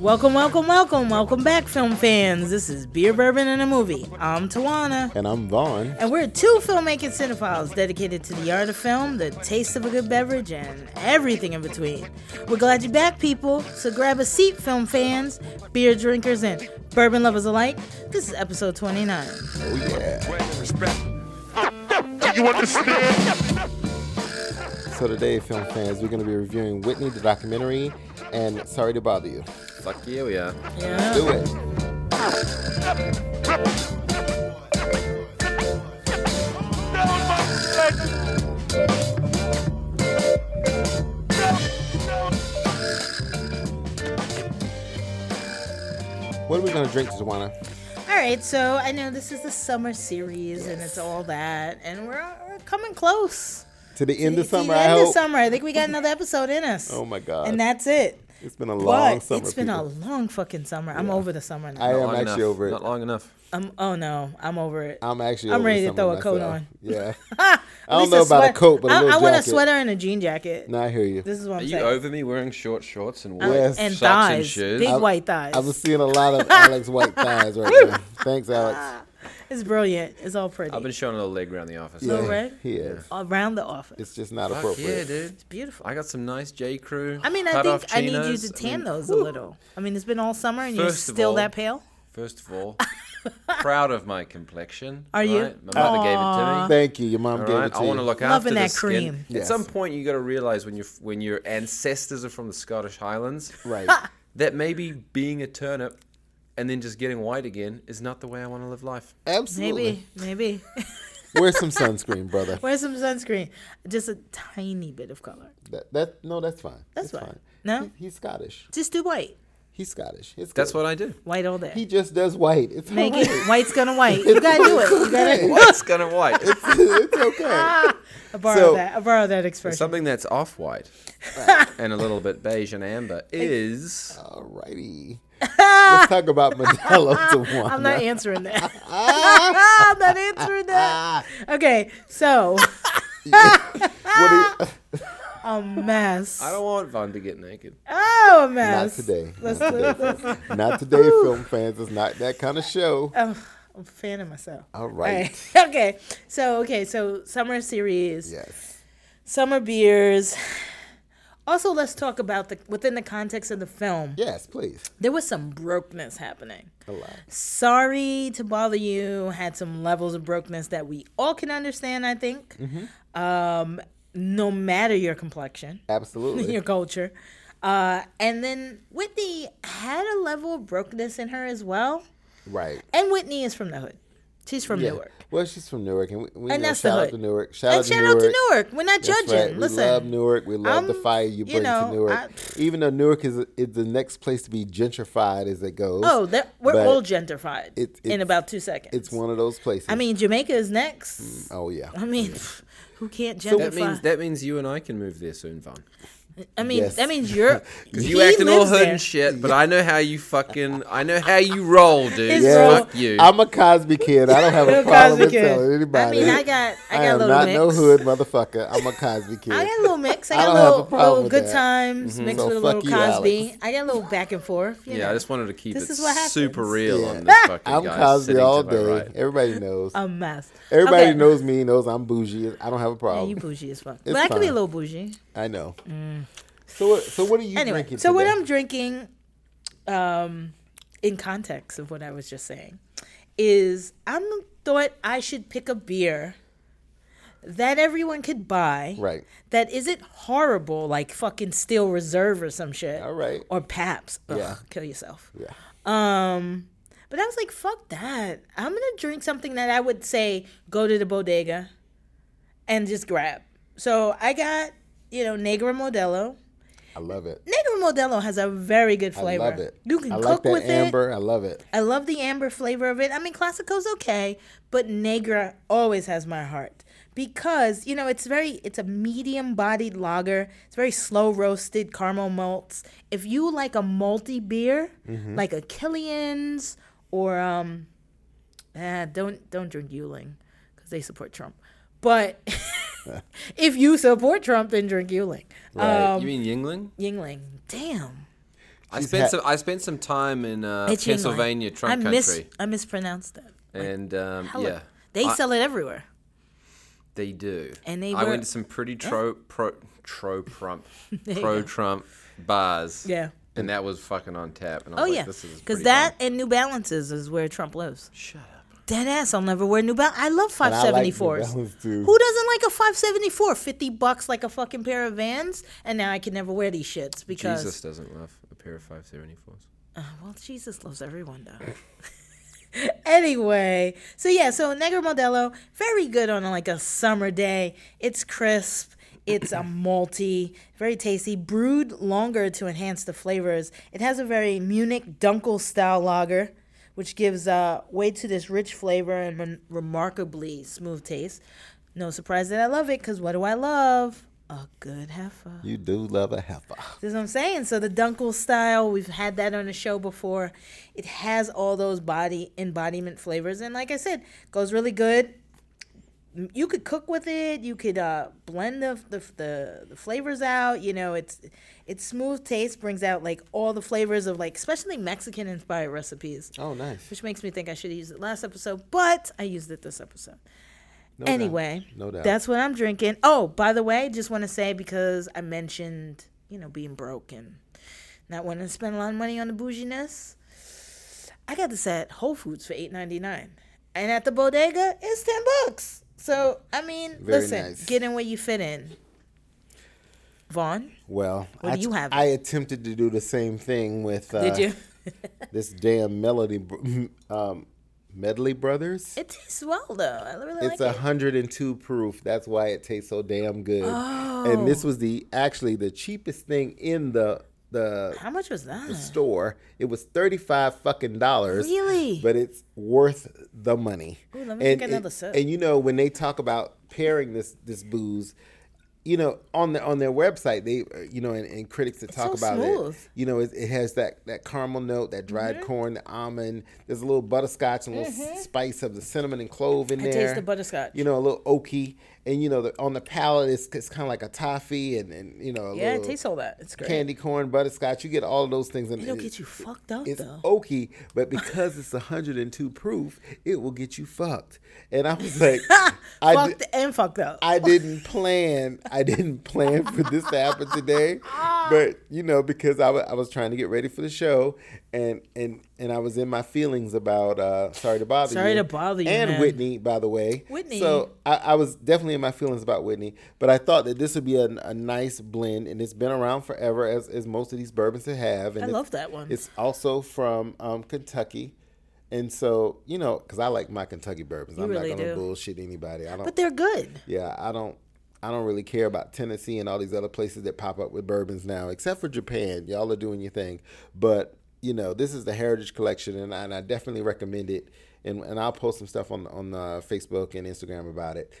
Welcome, welcome, welcome, welcome back, film fans. This is Beer, Bourbon, and a Movie. I'm Tawana. And I'm Vaughn. And we're two filmmaking cinephiles dedicated to the art of film, the taste of a good beverage, and everything in between. We're glad you're back, people. So grab a seat, film fans, beer drinkers, and bourbon lovers alike. This is episode 29. Oh, yeah. Do you understand? So today, film fans, we're going to be reviewing Whitney, the documentary, and Sorry to Bother You. Fuck yeah. Yeah. Do it. What are we going to drink, Tawana? All right, so I know this is the summer series and it's all that, and we're, we're coming close. To the end of To the summer, I end of hope. summer. I think we got another episode in us. Oh, my God. And that's it. It's been a long But summer. it's been a long fucking summer. I'm over the summer now. I am actually enough. over it. Not long enough. I'm, oh no, I'm over it. I'm actually. I'm over ready to throw summer a coat on. Yeah. I don't least know about a coat, but a I, little I want a sweater and a jean jacket. No, I hear you. This is what Are I'm you saying. You over me wearing short shorts and Uh, Yes. and socks and thighs, shoes? big I- white thighs. I was seeing a lot of Alex White thighs right now. Thanks, Alex. It's brilliant. It's all pretty. I've been showing a little leg around the office. Yeah. red? He is. Around the office. It's just not Fuck appropriate. yeah, dude. It's beautiful. I got some nice J. Crew. I mean, I think I need you to tan I mean, those a little. I mean, it's been all summer and you're still all- that pale. First of all, proud of my complexion. Are you? My mother gave it to me. Thank you. Your mom All gave right, it to me. I you. want to look Loving after that the skin. cream. Yes. At some point, you got to realize when you when your ancestors are from the Scottish Highlands Right. that maybe being a turnip and then just getting white again is not the way I want to live life. Absolutely. Maybe, maybe. Wear some sunscreen, brother. Wear some sunscreen. Just a tiny bit of color. That, that no, that's fine. That's It's fine. No? He- he's Scottish. Just do white. He's Scottish. It's That's good. what I do. White all day. he just does white. It's Make all right. it white's gonna white. You gotta do it. You gotta White's gonna white. it's okay. I borrow So- that. I borrow that expression. Something that's off white and a little bit beige and amber is Alrighty. Let's talk about Modelo Tawana. I'm not answering that. I'm not answering that. Okay, so What do you, a mess. I don't want Vaughn to get naked. Oh, a not mess. today. Let's Not today. Not today, film fans. It's not that kind of show. Oh, I'm a fan of myself. All All right. right. Okay. So okay. So summer series, Yes. summer beers. Also, let's talk about the within the context of the film. Yes, please. There was some brokenness happening. A lot. Sorry to bother you. Had some levels of brokenness that we all can understand. I think. Mhm. Um, no matter your complexion, Absolutely. your culture, uh, and then Whitney had a level of brokenness in her as well. right. And Whitney is from the hood. She's from Yeah. Newark. Well, she's from Newark, and we, we And know, that's the shout out to Newark. Shout And out to shout Newark. out to Newark. We're not That's judging. right. Listen, we love Newark. We love the I'm- fire you you bring know, to Newark. I- Even though Newark is is the next place to be gentrified as it goes. Oh, that, we're all gentrified it- in about two seconds. it's one of those places. I mean, Jamaica is next. Mm, oh yeah. I mean, pff, mm. who can't gentrify? That means that means you and I can move there soon, Vaughn. I mean, Yes. that means you're. You he acting all hood there. and shit, but I know how you fucking I know how you roll, dude. Yeah, Fuck you. I'm a Cosby kid. I don't have a problem with kid. telling anybody. I mean, I got, I got I a am little not mix. no hood motherfucker. I'm a Cosby kid. I got a little mix. I I got don't a have a little, problem little with good that. times mm-hmm. mixed So with a little you, Cosby. Alex. I got a little back and forth. You yeah, know. I just wanted to keep This it is what super real Yeah. on this fucking I'm guy Cosby all day. right. Everybody knows. a mess. Everybody knows me. Knows I'm bougie. I don't have a problem. Yeah, problem. you bougie as fuck. It's But I can be a little bougie. I know. Mm. So what? So what are you anyway, drinking? so what? I'm drinking, um, in context of what I was just saying, is I thought I should pick a beer that everyone could buy, Right. That isn't horrible, like fucking Steel Reserve or some shit, All right. Or Pabst. Ugh, Yeah. kill yourself. Yeah. Um, but I was like, fuck that. I'm gonna drink something that I would say go to the bodega and just grab. So I got, you know, Negra Modelo. I love it. Negra Modelo has a very good flavor. I love it. You can I cook like that with amber. I love it. it. I love the amber flavor of it. I mean, Classico's okay, but Negra always has my heart because you know it's very it's a medium bodied lager. It's very slow roasted caramel malts. If you like a malty beer, Mm-hmm. like a Killian's or um, eh, don't don't drink Yuling because they support Trump. But if you support Trump, then drink Yuling. Right. Um, you mean Yuengling? Yuengling, damn. I spent had- some. I spent some time in uh, Itching Pennsylvania, line. Trump I country, Mis- I mispronounced that. and um, Hella- yeah, They I- sell it everywhere. They do. And they I were- went to some pretty tro pro tro Trump you pro go. Trump bars. Yeah. And that was fucking on tap. And I Oh was yeah, like, this is because pretty that bomb. and New Balances is where Trump lives. Shut up. Dead ass. I'll never wear New Balance. I love And I like New 574s. Too. Who doesn't like a 574? 50 bucks like a fucking pair of Vans, and now I can never wear these shits because Jesus doesn't love a pair of 574s. Uh, well, Jesus loves everyone, though. anyway, so yeah, so Negro Modelo, very good on like a summer day. It's crisp. It's a malty, very tasty, brewed longer to enhance the flavors. It has a very Munich Dunkel style lager, which gives uh, way to this rich flavor and rem- remarkably smooth taste. No surprise that I love it, because what do I love? A good heifer. You do love a heifer. That's what I'm saying. So the Dunkel style, we've had that on the show before. It has all those body embodiment flavors, and like I said, goes really good. You could cook with it. You could uh, blend the, the the the flavors out. You know, it's it's smooth taste, brings out like all the flavors of like especially Mexican inspired recipes, Oh, nice. which makes me think I should have used it last episode, but I used it this episode. No doubt. Anyway, No doubt. that's what I'm drinking. Oh, by the way, just want to say because I mentioned, you know, being broke and not wanting to spend a lot of money on the bouginess. I got this at Whole Foods for eight ninety nine, and at the bodega it's ten bucks. So I mean, Very listen, nice. get in where you fit in. Vaughn, Well, I, do you have? I attempted to do the same thing with uh, did you? this damn Melody um, Medley Brothers. it tastes well though. I really It's like a it. 102 proof. That's why it tastes so damn good. Oh. And this was the actually the cheapest thing in the the How much was that? The store. It was 35 fucking dollars. Really? But it's worth the money. Ooh, let me and, take another and- sip. And you know when they talk about pairing this this booze, you know on the on their website they you know and, and critics that talk so about smooth. it you know it, it has that that caramel note that dried Mm-hmm. corn the almond there's a little butterscotch and a little s- spice of the cinnamon and clove in I there taste the butterscotch. you know a little oaky and you know the, on the palate it's, it's kind of like a toffee and, and you know a yeah, it tastes all that. It's great. candy corn butterscotch you get all of those things and It'll and get you fucked up it's though. oaky, but because it's 102 proof, it will get you fucked. And I was like, I, fucked and fucked up. I didn't plan. I didn't plan for this to happen today, but you know, because I I was trying to get ready for the show, and and and I was in my feelings about. uh Sorry to bother you. Sorry to bother you, And man. Whitney, by the way. Whitney. So I, I was definitely in my feelings about Whitney, but I thought that this would be a, a nice blend, and it's been around forever, as as most of these bourbons have. And I love that one. It's also from um, Kentucky. And so, you know, because I like my Kentucky bourbons. You I'm really not going to do. bullshit anybody. I don't. but they're good. Yeah, I don't. I don't really care about Tennessee and all these other places that pop up with bourbons now, except for Japan. Y'all are doing your thing, but you know this is the Heritage Collection, and I, and I definitely recommend it. And and I'll post some stuff on on uh, Facebook and Instagram about it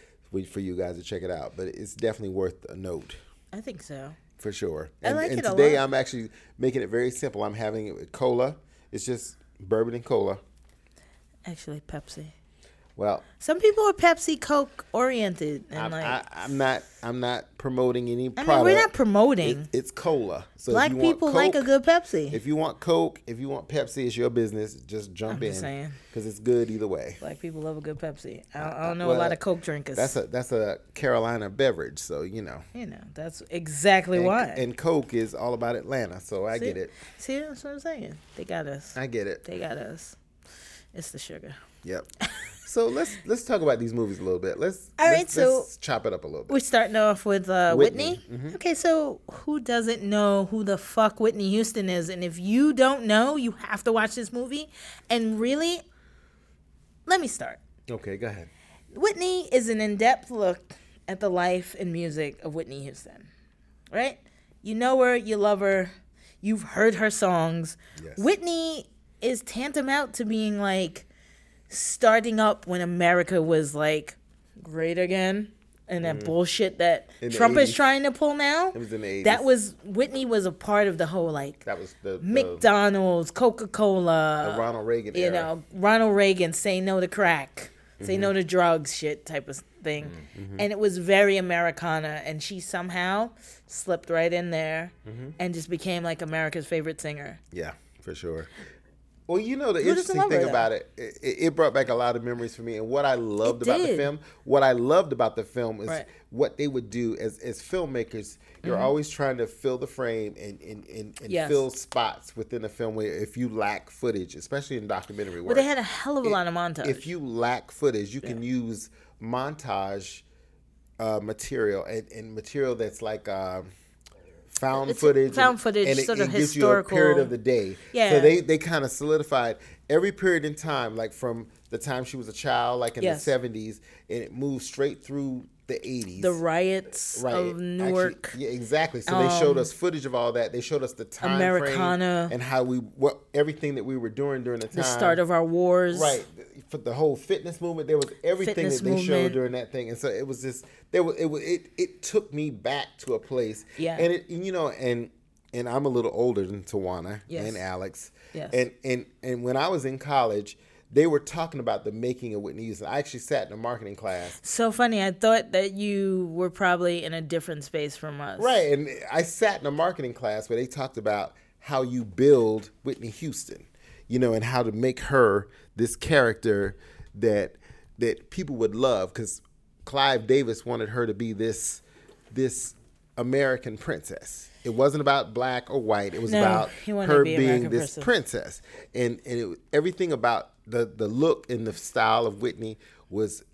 for you guys to check it out. But it's definitely worth a note I think so. for sure. I And, like and it a today. I'm actually making it very simple. I'm having it with cola. It's just bourbon and cola. Actually, Pepsi. Well, Some people are Pepsi Coke oriented, and I'm, like I, I'm not. I'm not promoting any I product. mean, we're not promoting. It- it's cola. So if Black people like a good Pepsi. If you want Coke, if you want Pepsi, it's your business. Just jump I'm in because it's good either way. Black people love a good Pepsi. I don't, I don't know Well, a lot of Coke drinkers. That's a that's a Carolina beverage, so you know. you know, that's exactly And, why. and Coke is all about Atlanta, so I See? get it. See, that's what I'm saying. They got us. I get it. They got us. It's the sugar. Yep. so let's let's talk about these movies a little bit. Let's All let's, right, so- let's chop it up a little bit. We're starting off with uh, Whitney. Whitney. Okay, so who doesn't know who the fuck Whitney Houston is? And if you don't know, you have to watch this movie. And really, let me start. Okay, go ahead. Whitney is an in depth look at the life and music of Whitney Houston, right? You know her, you love her, you've heard her songs. Yes. Whitney is tantamount to being like starting up when America was like great again. And that mm. bullshit that Mm. In Trump is trying to pull now. It was in the 80s. That was Whitney was a part of the whole like That was the, the, McDonald's, Coca Cola, the Ronald Reagan you era. know, Ronald Reagan say no to crack. say no mm-hmm. to drugs, shit type of thing. Mm-hmm. And it was very Americana, and she somehow slipped right in there mm-hmm. and just became like America's favorite singer. Yeah, for sure. Well, you know the doesn't interesting thing about it, it, it brought back a lot of memories for me. And what I loved It about the film, what I loved about the film is Right. what they would do as as filmmakers. You're always trying to fill the frame and and, and, and Yes. fill spots within the film where if you lack footage, especially in documentary work. But they had a hell of a lot of montage. If you lack footage, you can use montage uh, material and, and material that's like um found It's footage, found and- footage, and it, sort it of gives you a period of the day. Yeah. So they they kind of solidified every period in time, like from the time she was a child, like in Yes. the seventies, and it moved straight through the eighties. the riots Right. of Actually, Newark. yeah, exactly. So they um, showed us footage of all that. They showed us the time frame Americana. and how we what everything that we were doing during the time. the start of our wars. Right, for the whole fitness movement, there was everything Fitness that they showed during that thing, and so it was just there was it was it it took me back to a place. Yeah. and it and, you know and and I'm a little older than Tawana Yes. and Alex. Yes. and and and when I was in college, they were talking about the making of Whitney Houston. I actually sat in a marketing class. So funny. I thought that you were probably in a different space from us. Right, and I sat in a marketing class where they talked about how you build Whitney Houston, you know, and how to make her this character that that people would love because Clive Davis wanted her to be this this American princess. It wasn't about black or white. It was No, about he her be being this princess. and and it, everything about the the look and the style of Whitney was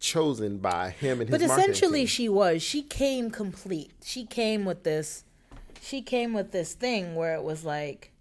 chosen by him and his But essentially, she was. She came complete. She came with this. She came with this thing where it was like,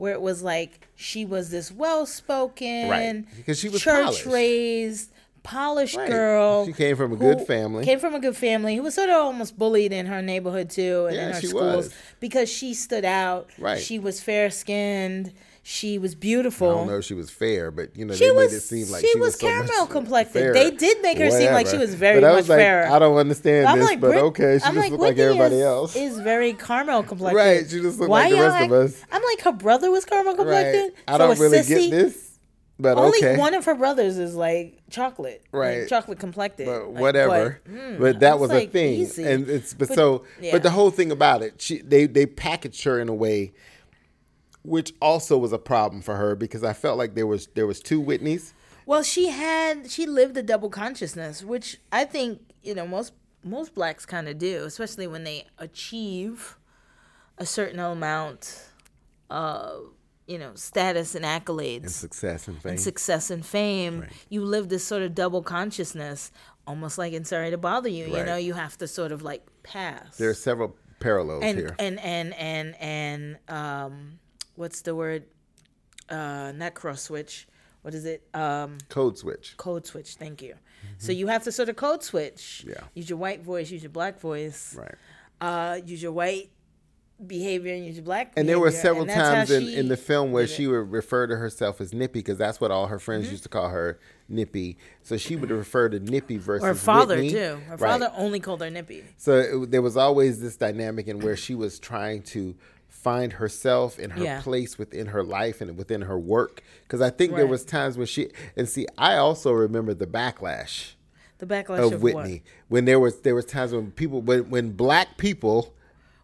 where it was like she was this well spoken, Right, because she was church polished. raised, polished Right. girl. She came from a good family. Came from a good family. Who was sort of almost bullied in her neighborhood too, and Yeah, in her she schools was. because she stood out. Right. She was fair skinned. She was beautiful. I don't know if she was fair, but you know She they was- made it seem like she she, was so caramel complected. They did make her seem like she was very but I much like, fairer. I don't understand I'm this, like, but okay, she I'm just like, looked like everybody is, else. Is very caramel complected. Right, she just looked Why like the of act- us. I'm like, her brother was caramel complected. right? I So don't really sissy- get this, but Only okay, one of her brothers is like chocolate, like Right. chocolate complected. but Like, whatever. But, mm, but that was a thing, easy. and it's but, But- so. yeah. But the whole thing about it, she they they packaged her in a way. Which also was a problem for her because I felt like there was there was two Whitneys. Well, she had she lived a double consciousness, which I think you know most most blacks kind of do, especially when they achieve a certain amount of you know status and accolades, and success and fame. success and fame. You live this sort of double consciousness, almost like in Sorry to Bother You. You know, you have to sort of like pass. there are several parallels and, here. and and and and um, what's the word? Uh, not cross switch. What is it? Um, Code switch. code switch. Thank you. So you have to sort of code switch. Mm-hmm. Yeah. Use your white voice. Use your black voice. Right. Uh, use your white behavior and use your black. And there were several and that's how times in, in the film where she would refer to herself as Nippy because that's what all her friends Mm-hmm. used to call her, Nippy. So she would refer to Nippy versus Or her father Whitney. too. Her Right. father only called her Nippy. So it, there was always this dynamic in where she was trying to find herself and her Yeah. place within her life and within her work. Because I think there was times when she and see, I also remember the backlash The backlash of, of, Whitney what? when there was there was times when people when when black people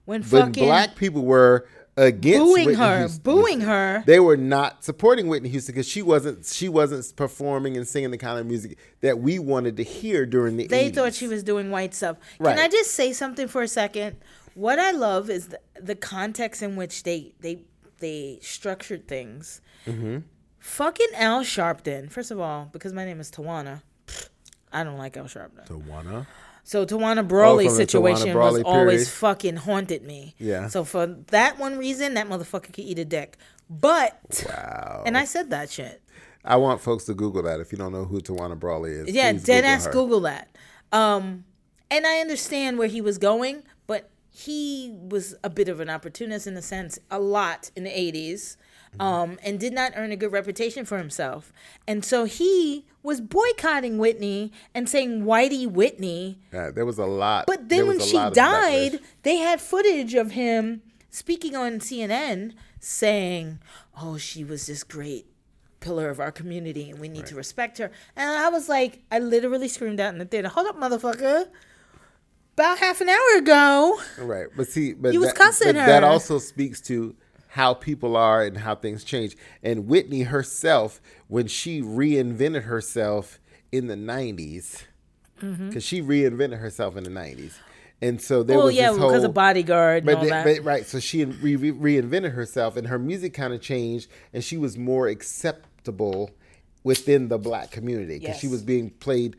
When when black people were against booing Whitney her, Houston. booing her. they were not supporting Whitney Houston because she wasn't she wasn't performing and singing the kind of music that we wanted to hear during the They 80s. thought she was doing white stuff. Right. Can I just say something for a second? What I love is the, the context in which they they they structured things. Mm-hmm. Fucking Al Sharpton. First of all, because my name is Tawana, I don't like Al Sharpton. Tawana. So Tawana Brawley Oh, situation Tawana Brawley was always fucking haunted me. Yeah. So for that one reason, that motherfucker could eat a dick. But Wow. and I said that shit. I want folks to Google that if you don't know who Tawana Brawley is. Yeah, dead Google ass her. Google that. Um, and I understand where he was going, he was a bit of an opportunist in a sense, a lot in the 80s, um, and did not earn a good reputation for himself. And so he was boycotting Whitney and saying Whitey Whitney. Yeah, there was a lot. But then when she died, they had footage of him speaking on CNN saying, "Oh, she was this great. pillar of our community and we need to respect her. And I was like, I literally screamed out in the theater, hold up, motherfucker. About half an hour ago. Right, but see, but You was that, cussing but that also speaks to how people are and how things change. And Whitney herself, when she reinvented herself in the '90s, because she reinvented herself in the '90s, and so there well, was Mm-hmm. yeah, this because whole, of bodyguard but, all the- that. but- right, so she re- re- reinvented herself, and her music kind of changed, and she was more acceptable within the black community because she was being played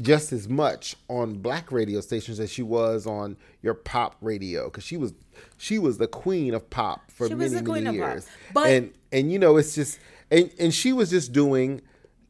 just as much on black radio stations as she was on your pop radio because she was she was the queen of pop for She many many years But- and and you know it's just and and she was just doing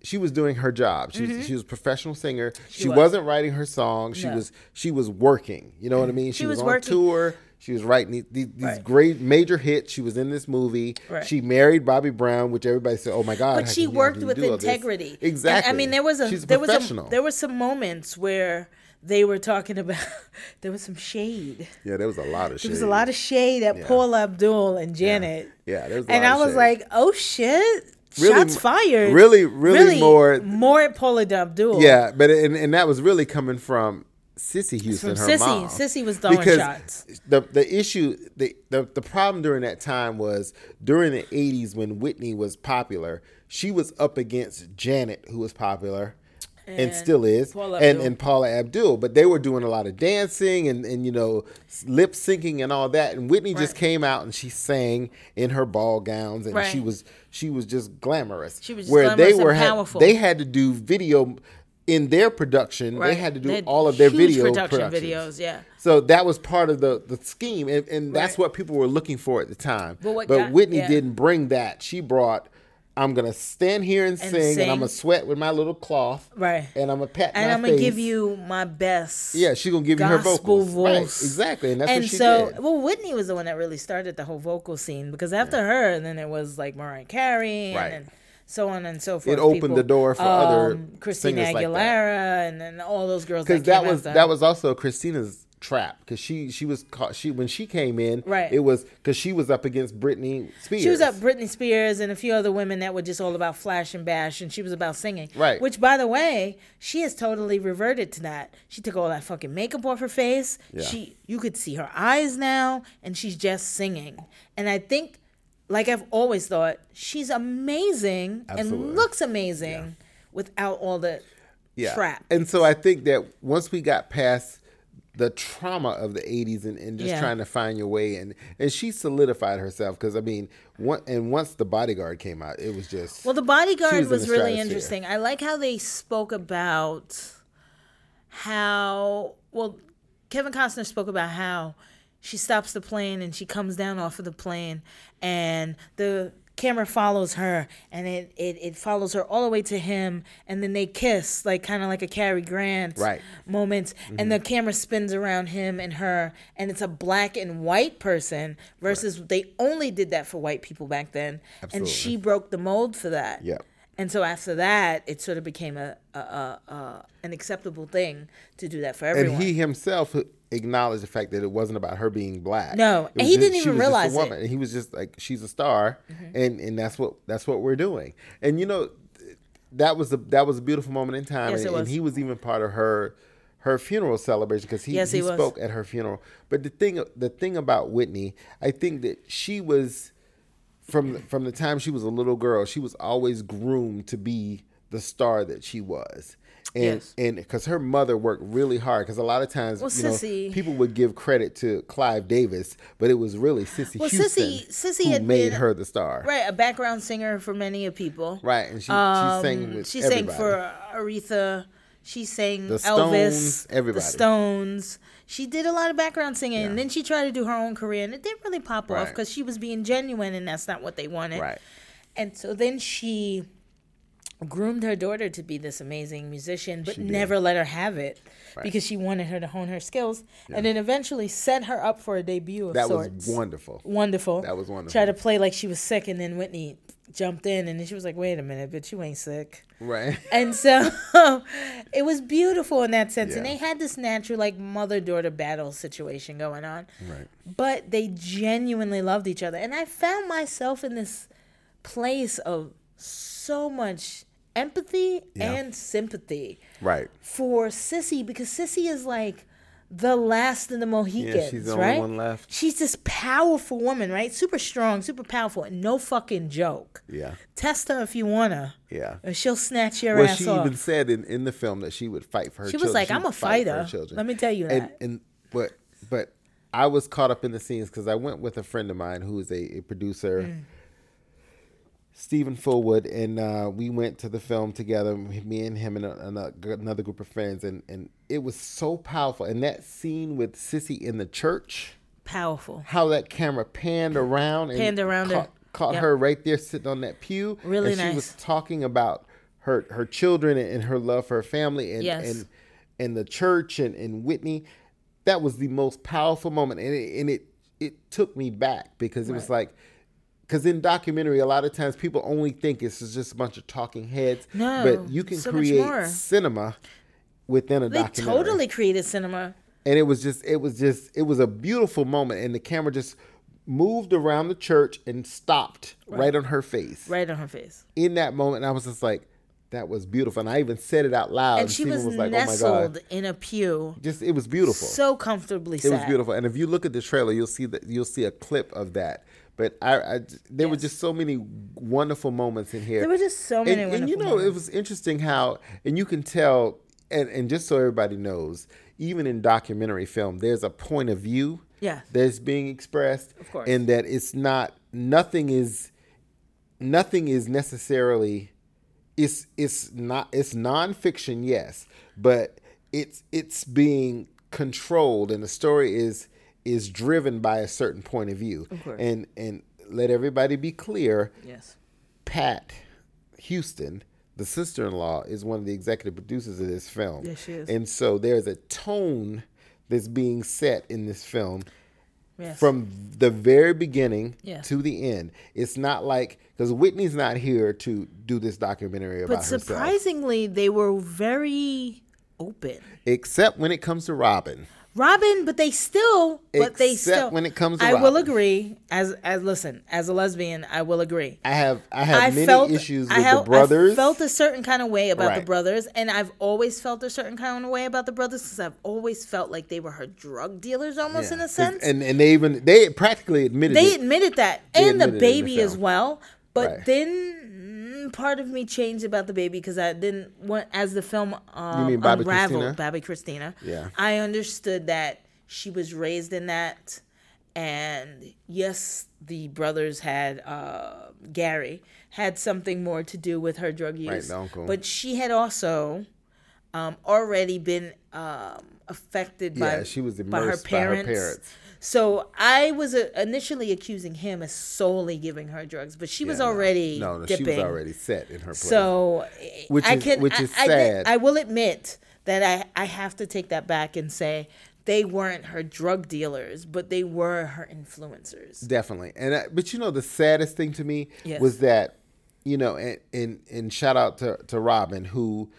she was doing her job she, was, she was a professional singer she, Mm-hmm. was. wasn't writing her songs she No. was she was working you know what i mean she, She was, was on working. tour she was writing these, these, Right. great major hits. She was in this movie. Right. She married Bobby Brown, which everybody said, "Oh my God!" but she worked with do all this?" integrity. And, Exactly. I mean, there was a a there was a there were some moments where they were talking about there was some shade. yeah, there was a lot of shit. There was a lot of shade at Yeah. Paul Abdul and Janet. Yeah, there was a and I was shade. like, oh shit. Really Shots fired. really- really more- more at Paula Abdul. Yeah, but and, and that was really coming from Cissy Houston, her Cissy. mom. Cissy was throwing because shots. The the issue the, the the problem during that time was during the eighties when Whitney was popular, she was up against Janet, who was popular. And, And still is, Paula and Abdul. and Paula Abdul, but they were doing a lot of dancing and, and you know lip syncing and all that. And Whitney just Right. came out and she sang in her ball gowns and she was she was just glamorous. She was just glamorous and powerful. they had to do video in their production. They had to do had all of their huge video production productions. videos, yeah. So that was part of the the scheme, and, and that's Right. what people were looking for at the time. But but got- Whitney yeah. didn't bring that. She brought. I'm gonna stand here and, sing, and. I'm gonna sweat with my little cloth, Right. And I'm gonna pat And I'm gonna give you my best. Yeah, she's gonna give you her gospel vocals, right? voice. Exactly, and that's and what she so, did. well, Whitney was the one that really started the whole vocal scene because after her, and then it was like Mariah Carey and, Right. and so on and so forth. It opened People, the door for other um, Christina singers like that. Aguilera and then all those girls. because that, that was that was also Christina's trap because she she was caught she when she came in Right. it was because she was up against Britney Spears She was up Britney Spears and a few other women that were just all about flash and bash, and she was about singing. Right. Which, by the way, she has totally reverted to that. She took all that fucking makeup off her face. Yeah. She, you could see her eyes now, and she's just singing. And I think, like I've always thought, she's amazing Absolutely. and looks amazing without all the trap. And so I think that once we got past the trauma of the 80s and, and just Yeah. trying to find your way and and she solidified herself because I mean one, and once the bodyguard came out it was just Well, the bodyguard was was, the really interesting. I like how they spoke about how well Kevin Costner spoke about how she stops the plane and she comes down off of the plane and the camera follows her and it, it, it follows her all the way to him and then they kiss like kind of like a Cary Grant Right. moment and mm-hmm. the camera spins around him and her and it's a black and white person versus they only did that for white people back then and she broke the mold for that Yep. and so after that it sort of became a, a, a, a an acceptable thing to do that for everyone. and he himself acknowledged the fact that it wasn't about her being black. No, It and he just- didn't even was just a realize it. Mm-hmm. woman, And he was just like, she's a star, and and that's what that's what we're doing. And you know, that was a that was a beautiful moment in time. Yes, and, it was. and he was even part of her her funeral celebration because he, Yes, he, he spoke at her funeral. But the thing the thing about Whitney, I think that she was from from the time she was a little girl, she was always groomed to be the star that she was. And Yes. and because her mother worked really hard, because a lot of times Well, you know, people would give credit to Clive Davis, but it was really Cissy Well, Houston Cissy- Cissy who had made been- her the star. right a background singer for many of people Right, and she, Um, she sang with she everybody. sang for Aretha. She sang The Elvis, Stones, everybody. the Stones. She did a lot of background singing, and then she tried to do her own career, and it didn't really pop off because she was being genuine, and that's not what they wanted. Right. And so then she groomed her daughter to be this amazing musician, but never let her have it because she wanted her to hone her skills, and then eventually set her up for a debut of That was wonderful. wonderful. That was wonderful. Tried to play like she was sick, and then Whitney jumped in, and then she was like, "Wait a minute, bitch, you ain't sick." Right. And so it was beautiful in that sense. And they had this natural, like, mother daughter battle situation going on. Right. But they genuinely loved each other. And I found myself in this place of so much empathy Yeah. and sympathy Right. for Cissy because Cissy is like the last of the Mohicans, she's the only one left. She's this powerful woman, right? Super strong, super powerful, and no fucking joke. Yeah. Test her if you wanna, Yeah. or she'll snatch your Well, ass she off. even said in, in the film that she would fight for her She was children. like, "I'm a fight fighter. children." Let me tell you and, that. And but but I was caught up in the scenes because I went with a friend of mine who is a, a producer, Mm. Stephen Fullwood, and uh, we went to the film together. Me and him and a, and another group of friends, and and it was so powerful. And that scene with Cissy in the church, Powerful. how that camera panned around and Panned around her. caught, caught Yep. her right there sitting on that pew. Really and she nice. was talking about her her children and her love for her family and Yes. and and the church and, and Whitney. That was the most powerful moment, and it, and it it took me back because it was like. Because in documentary, a lot of times people only think it's just a bunch of talking heads. No, but you can so create cinema within a They documentary. totally created cinema. and it was just it was just it was a beautiful moment and the camera just moved around the church and stopped right, on her face. Right on her face. in that moment and i was just like that was beautiful and i even said it out loud And she Stephen was, like oh my nestled god in a pew, just it was beautiful. So comfortably it was beautiful and if you look at the trailer you'll see that you'll see a clip of that but i, I there were just so many wonderful moments in here There were just so many and, and you know it was interesting how and you can tell and, and just so everybody knows even in documentary film there's a point of view Yeah. that's being expressed Of course. and that it's not nothing is nothing is necessarily it's it's not it's nonfiction yes but it's it's being controlled and the story is is driven by a certain point of view Of course. and and let everybody be clear Yes. Pat Houston, the sister in law, is one of the executive producers of this film. Yes, she is. And so there's a tone that's being set in this film Yes. from the very beginning Yeah. to the end. It's not like because Whitney's not here to do this documentary about but herself, surprisingly, they were very open. except when it comes to Robyn. Robyn, but they still, but they Except still. when it comes to I will agree. As as listen, as a lesbian, I will agree. I have I have I many felt issues I with have- the brothers. I felt a certain kind of way about the brothers, and I've always felt a certain kind of way about the brothers because I've always felt like they were her drug dealers, almost in a sense. and and they even they practically admitted they it. admitted that, They and the admitted the baby as well. But Right. then part of me changed about the baby because I didn't want as the film um, mean Bobby unraveled, Christina? Bobbi Kristina. Yeah. I understood that she was raised in that, and yes, the brothers had uh, Gary had something more to do with her drug use, uncle. but she had also um, already been um, affected by she was by her by her parents. So I was uh, initially accusing him as solely giving her drugs, but she was Yeah, no. already no, no, she was already set in her place. So Which I is- can, which I- is I, did- sad. I will admit that I, I have to take that back and say they weren't her drug dealers, but they were her influencers. Definitely, and I, but you know the saddest thing to me Yes. was that you know, and and, and shout out to, to Robyn who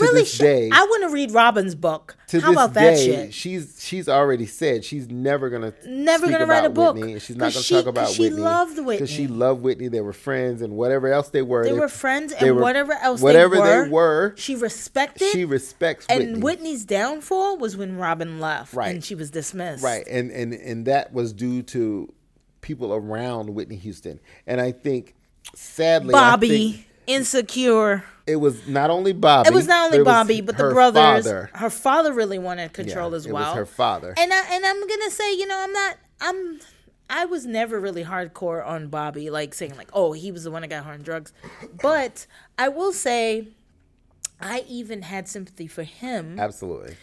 really, this day I want to read Robyn's book. to How about that shit? she's she's already said she's never gonna Never gonna write a book. Whitney, and she's not gonna she- talk about 'cause she Whitney loved she loved Whitney. They were friends and whatever else they were. They were friends, they and were- whatever else whatever they were, they were, she respected. she respects and Whitney. Whitney's downfall was when Robyn left, Right. and she was dismissed. Right, and and and that was due to people around Whitney Houston, and I think sadly, I Bobby, think insecure. It was not only Bobby. It was not only Bobby, but the brothers. Father. Her father really wanted control Yeah, as it was well. her father. And I and I'm gonna say, you know, I'm not. I'm. I was never really hardcore on Bobby, like saying like, oh, he was the one that got her on drugs. But I will say, I even had sympathy for him, Absolutely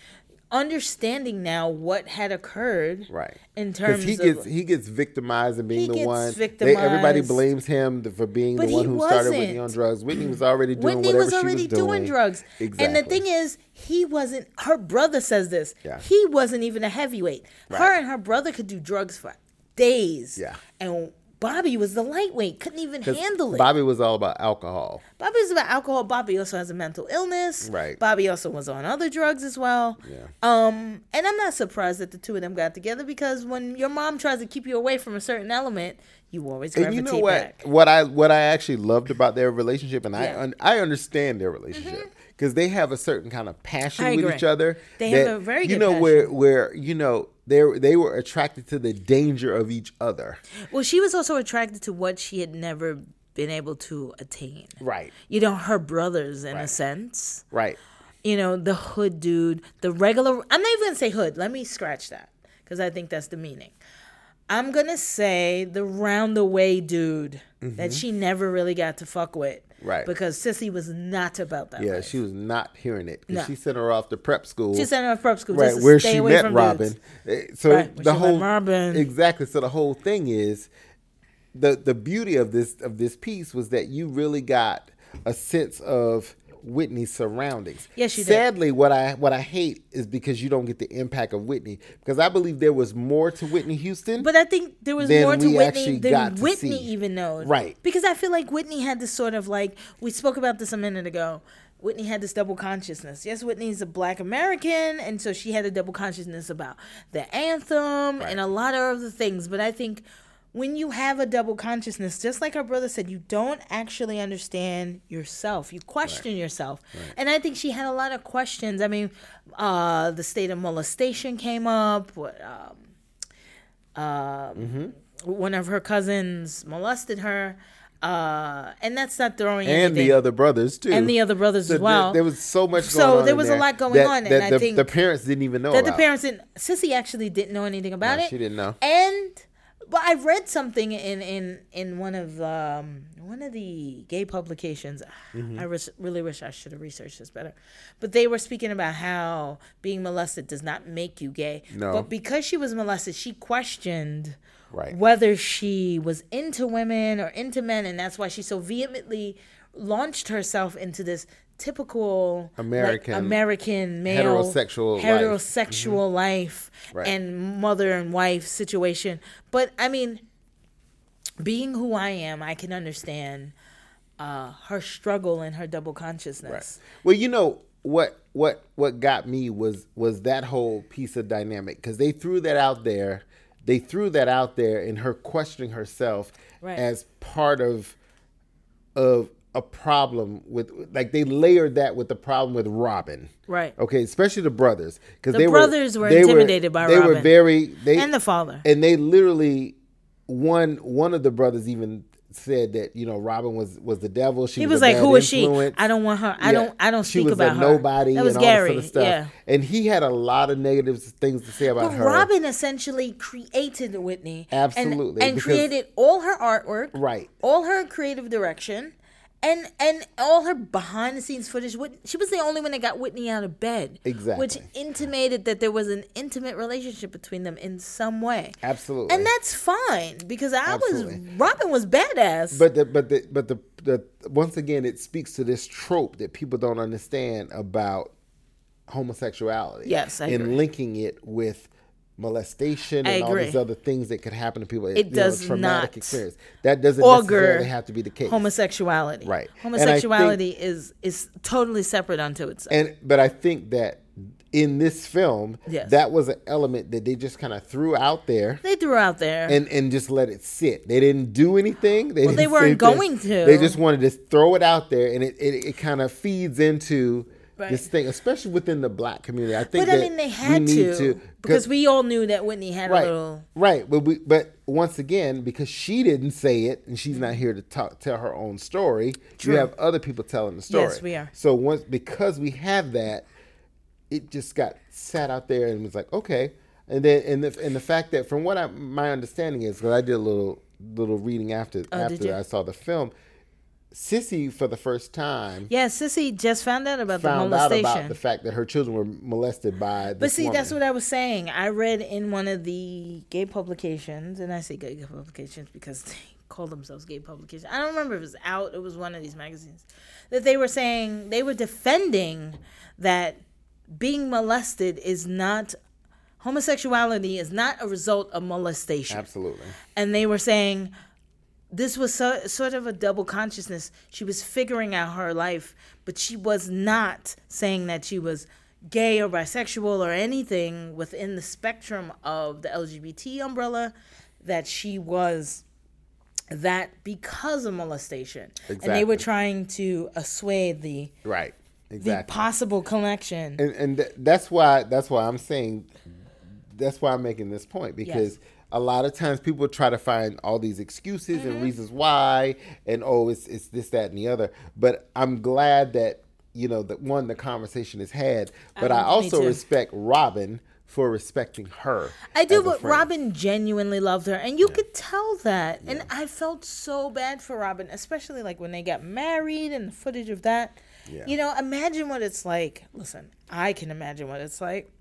understanding now what had occurred. right. In terms he of gets he gets victimized and being He the one. They, everybody blames him for being the one who started Whitney on drugs. Whitney was already doing Whitney whatever was already she was doing. doing drugs. Exactly. And the thing is, he wasn't. Her brother says this. Yeah. He wasn't even a heavyweight. Her and her brother could do drugs for days. Yeah. And Bobby was the lightweight, couldn't even handle it. Bobby was all about alcohol. Bobby was about alcohol. Bobby also has a mental illness. Right. Bobby also was on other drugs as well. Yeah. Um, and I'm not surprised that the two of them got together because when your mom tries to keep you away from a certain element, you always And you know what? back. What I what I actually loved about their relationship, and I Yeah. Mm-hmm. un, I understand their relationship because they have a certain kind of passion with each other. They have a very good you know where where you know they they were attracted to the danger of each other. Well, she was also attracted to what she had never been able to attain. Right. You know, her brothers in a sense. Right. You know, the hood dude, the regular. I'm not even gonna say hood. Let me scratch that because I think that's the meaning. I'm gonna say the round the way dude that she never really got to fuck with. Mm-hmm. Right. Because Cissy was not about that. Yeah, life. she was not hearing it. No. She sent her off to prep school. She sent her off to prep school right just to where she away met from Robyn. dudes. Eh, So Right, the whole Robyn. exactly. So the whole thing is the the beauty of this of this piece was that you really got a sense of Whitney's surroundings. Yes, you did. Sadly, what I what I hate is because you don't get the impact of Whitney because I believe there was more to Whitney Houston. But I think there was more to Whitney than got Whitney even knows. Right. Because I feel like Whitney had this sort of like we spoke about this a minute ago. Whitney had this double consciousness. Yes, Whitney's a black American, and so she had a double consciousness about the anthem and a lot of other things. But I think when you have a double consciousness, just like our brother said, you don't actually understand yourself. You question yourself. And I think she had a lot of questions. I mean, uh, the state of molestation came up. What, um, um, one of her cousins molested her, uh, and that's not throwing and the other brothers too. and the other brothers So as well. There, there was so much So going on. there was a lot going that- on, and that I the, think the parents didn't even know that the parents didn't. Cissy actually didn't know anything about No, it. she didn't know. And but I read something in in in one of um one of the gay publications. Mm-hmm. I res- really wish I should have researched this better. But they were speaking about how being molested does not make you gay. No. But because she was molested, she questioned Right. whether she was into women or into men, and that's why she so vehemently launched herself into this typical like, American- American male heterosexual life. Mm-hmm. heterosexual life Right. and mother and wife situation. But I mean, being who I am, I can understand uh, her struggle and her double consciousness. Well, you know what what what got me was was that whole piece of dynamic because they threw that out there. They threw that out there in her questioning herself Right. as part of of a problem with like they layered that with the problem with Robyn. Right. Okay, especially the brothers because The they brothers were they intimidated by Robyn. They were very they And the father. and they literally one one of the brothers even said that you know Robyn was was the devil. She He was, was like, "Who is she? I don't want her. I Yeah. don't. I don't she speak was about a her." nobody That was and all Gary. sort of stuff. Yeah. And he had a lot of negative things to say about But her. Robyn essentially created Whitney. and- Absolutely, And, because- created all her artwork. Right. All her creative direction. And and all her behind the scenes footage. She was the only one that got Whitney out of bed. Exactly. Which intimated that there was an intimate relationship between them in some way. Absolutely. And that's fine because I Absolutely. was Robyn was badass. But the but the but the, the once again it speaks to this trope that people don't understand about homosexuality. Yes, I and agree. linking it with molestation and all these other things that could happen to people. It does traumatic not experience. That doesn't necessarily have to be the case. homosexuality. Right. Homosexuality is is totally separate unto itself. and but I think that in this film, Yes. that was an element that they just kind of threw out there. they threw out there. and and just let it sit. They didn't do anything. They Well, they weren't going to. They just wanted to throw it out there, and it it, it kind of feeds into Right. this thing, especially within the black community. I think but I mean, they had need to, because we all knew that Whitney had right a little. right, but we but once again because she didn't say it and she's not here to talk tell her own story. True. You have other people telling the story. Yes, we are. So once because we have that, it just got sat out there and was like okay, and then and the and the fact that from what I my understanding is because I did a little little reading after Oh, after? I saw the film, Cissy for the first time Yeah, Cissy just found out about the found out about the fact that her children were molested by. But see, that's what I was saying. I read in one of the gay publications, and I say gay publications because they call themselves gay publications. I don't remember if it was out. It was one of these magazines that they were saying they were defending that being molested is not homosexuality is not a result of molestation. absolutely and they were saying this was so, sort of a double consciousness. She was figuring out her life, but she was not saying that she was gay or bisexual or anything within the spectrum of the LGBT umbrella. That she was that because of molestation, and they were trying to assuage the Right. the Exactly. possible connection. and and th- that's why that's why I'm saying that's why I'm making this point because a lot of times people try to find all these excuses Mm-hmm. and reasons why and oh it's it's this that and the other but I'm glad that you know that one the conversation is had but I, Um, me also respect Robyn for respecting her I do, but. Robyn genuinely loved her, and you could tell that. And I felt so bad for Robyn, especially like when they got married and the footage of that. Yeah. You know, imagine what it's like. Listen, I can imagine what it's like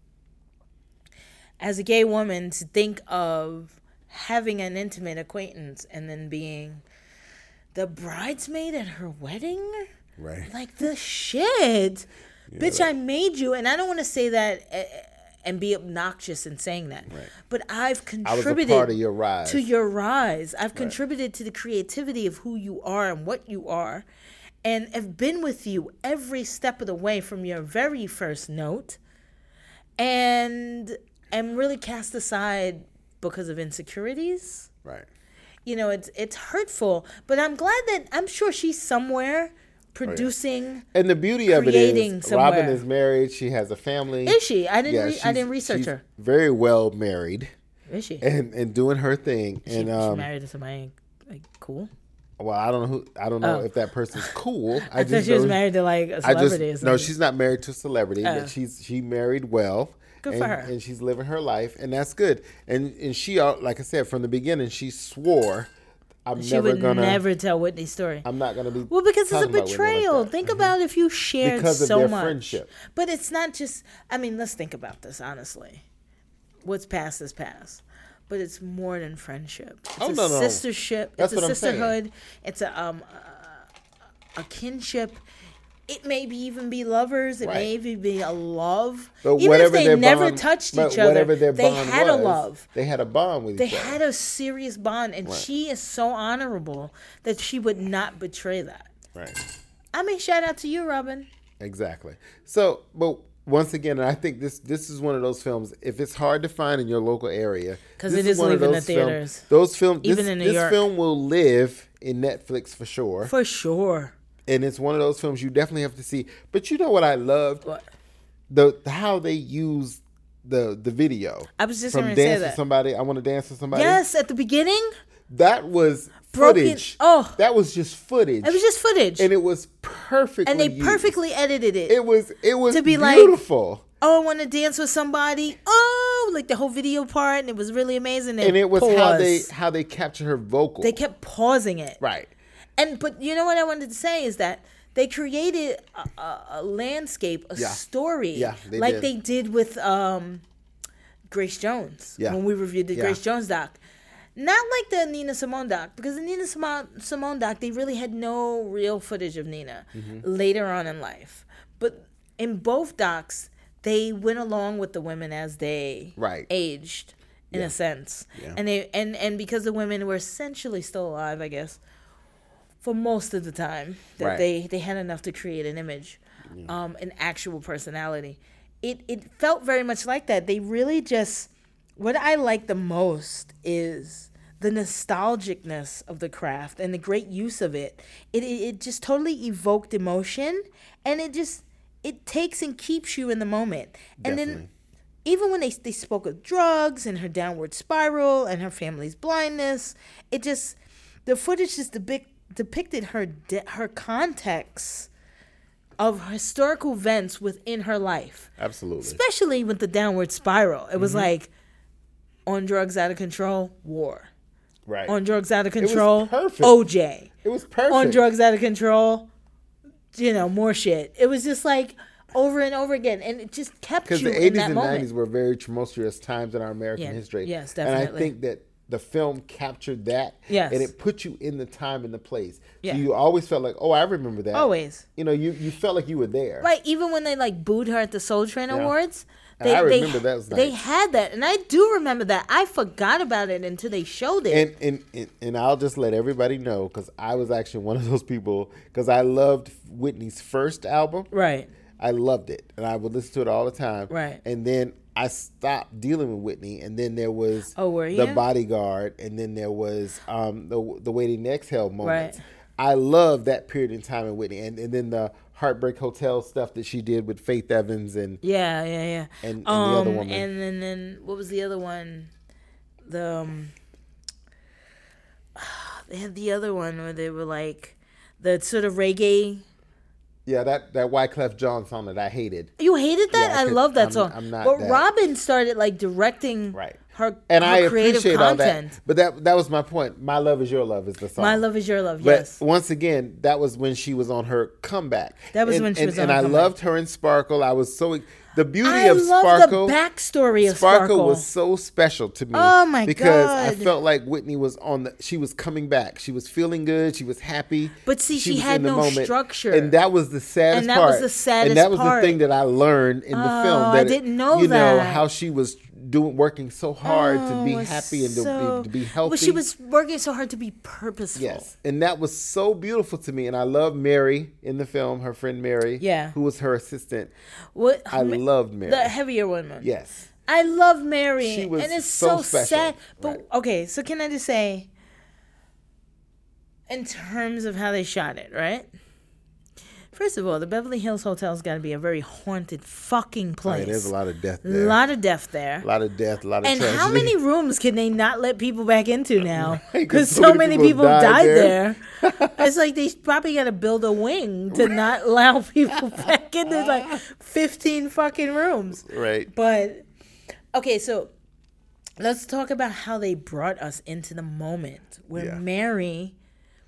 as a gay woman to think of having an intimate acquaintance and then being the bridesmaid at her wedding. right Like the shit. Bitch, I made you. And I don't want to say that uh, and be obnoxious in saying that. Right. But I've I was a contributed part of your rise to your rise. I've contributed to the creativity of who you are and what you are. And have been with you every step of the way from your very first note. And am really cast aside because of insecurities right you know it's it's hurtful but i'm glad that i'm sure she's somewhere Oh, producing and the beauty of it is, is Robyn is married she has a family is she i didn't Yeah, re- i didn't research she's her very well married is she and and doing her thing she, and she um married to somebody like cool Well, I don't know who. I don't know Oh. if that person's cool. I, i, just thought she was married to like a I just celebrity or no. She's not married to a celebrity, Oh. but she's she married well. Good and, for her. And she's living her life, and that's good. And and she, like I said from the beginning, she swore, "I'm she never would gonna. never tell whitney's story I'm not gonna be." well because it's a about like betrayal. Mm-hmm. think about if you shared Because of so much friendship. but it's not just i mean let's think about this honestly what's past is past but it's more than friendship it's Oh, a no, no. sistership That's it's a what I'm saying. sisterhood it's a um a, a kinship it may be even be lovers it may even be a love But even if they never bond- touched each other whatever their they bond had was, a love They had a bond with they each other. They had a serious bond and she is so honorable that she would not betray that right. i mean shout out to you Robyn Exactly. So, but once again, I think this this is one of those films. If it's hard to find in your local area, 'Cause this it is one of leaving the those film- those films, Even this, in New this York. film will live in Netflix for sure, for sure and it's one of those films you definitely have to see. But you know what I loved what the how they use the the video. I was just from gonna say that. with somebody. I want to dance with somebody. Yes, at the beginning, that was Broken- footage. oh. that was just footage. it was just footage, and and, it was perfect. And they used. perfectly edited it. It was it was To be like- beautiful. oh, I want to dance with somebody. Oh, like the whole video part, and it was really amazing. and it was how they how they captured her vocal. they kept pausing it. right. And but you know what I wanted to say is that they created a, a, a landscape, a Yeah. story, Yeah, they like did. they did with um, Grace Jones Yeah. when we reviewed the. Grace Jones doc. Not like the Nina Simone doc, because the Nina Simone, Simone doc, they really had no real footage of Nina Mm-hmm. later on in life. But in both docs, they went along with the women as they Right. aged, in a sense, and they and and because the women were essentially still alive, I guess, for most of the time that Right. they they had enough to create an image, um, an actual personality. It it felt very much like that. They really just what I like the most is the nostalgicness of the craft and the great use of it. It it, it just totally evoked emotion, and it just it takes and keeps you in the moment. And then even when they, they spoke of drugs and her downward spiral and her family's blindness, it just the footage is just depict, depicted her de- her context of historical events within her life, Absolutely. especially with the downward spiral. It Mm-hmm. was like on drugs out of control, war. Right. On drugs out of control. OJ. it was perfect. On drugs out of control, you know, more shit. It was just like over and over again, and it just kept because the eighties and nineties were very tumultuous times in our American Yeah. history. Yes, definitely. And I think that the film captured that. Yes. And it put you in the time and the place. Yeah. So you always felt like, oh, I remember that. Always. You know, you you felt like you were there. Like even when they like booed her at the Soul Train Yeah. Awards, I remember that was They had that, and I do remember that. I forgot about it until they showed it. And, and and and I'll just let everybody know because I was actually one of those people because I loved Whitney's first album. right. I loved it, and I would listen to it all the time. Right. And then I stopped dealing with Whitney, and then there was Oh, were the? Bodyguard, and then there was um, the the Waiting to Exhale moments. Right. I love that period in time in Whitney, and and then the Heartbreak Hotel stuff that she did with Faith Evans, and Yeah, yeah, yeah. And- and the other Um, woman. And then, then what was the other one? The um, they had the other one where they were like the sort of reggae. Yeah, that that Wyclef Jean song that I hated. You hated that? Yeah, I love that I'm- song. I'm not but that- Robyn started like directing Right. her And her I creative appreciate all content. that, but that that was my point. My love is your love is the song. My love is your love. But yes. once again, that was when she was on her comeback. That was and, when she and, was on and her I comeback. loved her in Sparkle. I was so the beauty I of love Sparkle. the backstory of Sparkle Sparkle. was so special to me. Oh, my because I felt like Whitney was on the. She was coming back. She was feeling good. She was happy. But see, she was had no moment. structure. and that was the saddest And that part. was the saddest And that was part. the thing that I learned in the film. Oh, I That it- didn't know you know how she was doing working so hard to Oh, be happy and to, be, to be healthy. Well, she was working so hard to be purposeful. Yes, and that was so beautiful to me. And I love Mary in the film, her friend Mary. Yeah. who was her assistant. What I loved Mary. the heavier one. Yes, I love Mary. She was and it's so so, special. sad. But Right. okay, so can I just say, in terms of how they shot it, right? First of all, the Beverly Hills Hotel's got to be a very haunted fucking oh, place. right. There's a lot of death A there. lot of death there. a lot of death. A lot of And tragedy. how many rooms can they not let people back into now? Because so so, many people people, died died, there. there. it's like they probably got to build a wing to not allow people back in. There's like 15 fucking rooms. Right. But okay, so let's talk about how they brought us into the moment where Yeah. Mary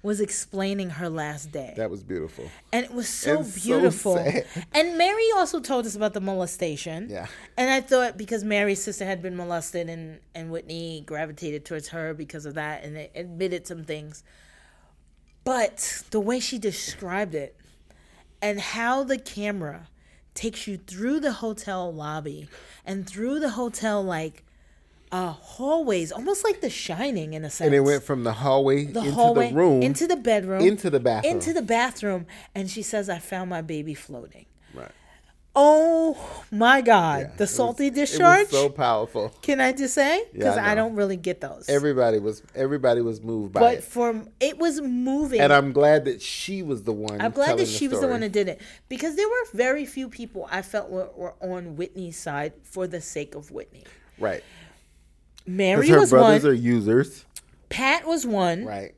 was explaining her last day. That was beautiful. and it was so And so beautiful. sad. and Mary also told us about the molestation. Yeah. And I thought because Mary's sister had been molested and, and Whitney gravitated towards her because of that and it admitted some things. But the way she described it and how the camera takes you through the hotel lobby and through the hotel like uh hallways, almost like the shining in a sense. And it went from the hallway the into hallway the room into the bedroom into the bathroom. into the bathroom and she says i found my baby floating Right. oh my god Yeah, the was- salty It discharge was so powerful. can i just say because I I, don't really get those Everybody was everybody was moved by but it, But for it was moving and I'm glad that she was the one. I'm glad that she was the one that did it because there were very few people I felt were, were on Whitney's side for the sake of Whitney. Right. Mary Because her was brothers one. are users. Pat was one. Right.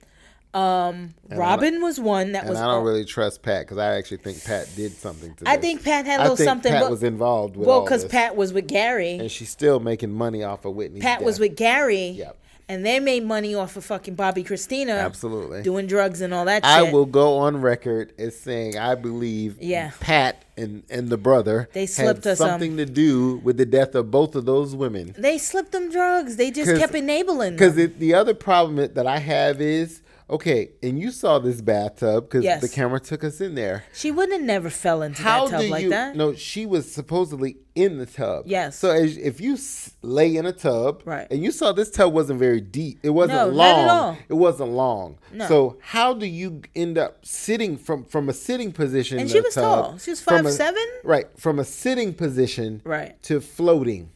Um, Robyn was one. That And was. I don't all- really trust Pat because I actually think Pat did something to I this. think Pat had a little think something. Pat but, was involved with well, because. Pat was with Gary. and she's still making money off of Whitney. Pat was with Gary. Yep. And they made money off of fucking Bobbi Kristina. Absolutely. Doing drugs and all that I shit. will go on record as saying I believe Yeah. Pat and, and the brother They slipped had some. something to do with the death of both of those women. They slipped them drugs. They just kept enabling Because the other problem that I have is okay, and you saw this bathtub because Yes. the camera took us in there. She wouldn't have never fell into How that tub do like you? that. No, she was supposedly in the tub. Yes. So as, if you lay in a tub, Right. and you saw this tub wasn't very deep. It wasn't No, long. not at all. It wasn't long. No. So how do you end up sitting from from a sitting position? And in she was tub, tall. She was from a- 5'7"? Right. From a sitting position. Right. To floating.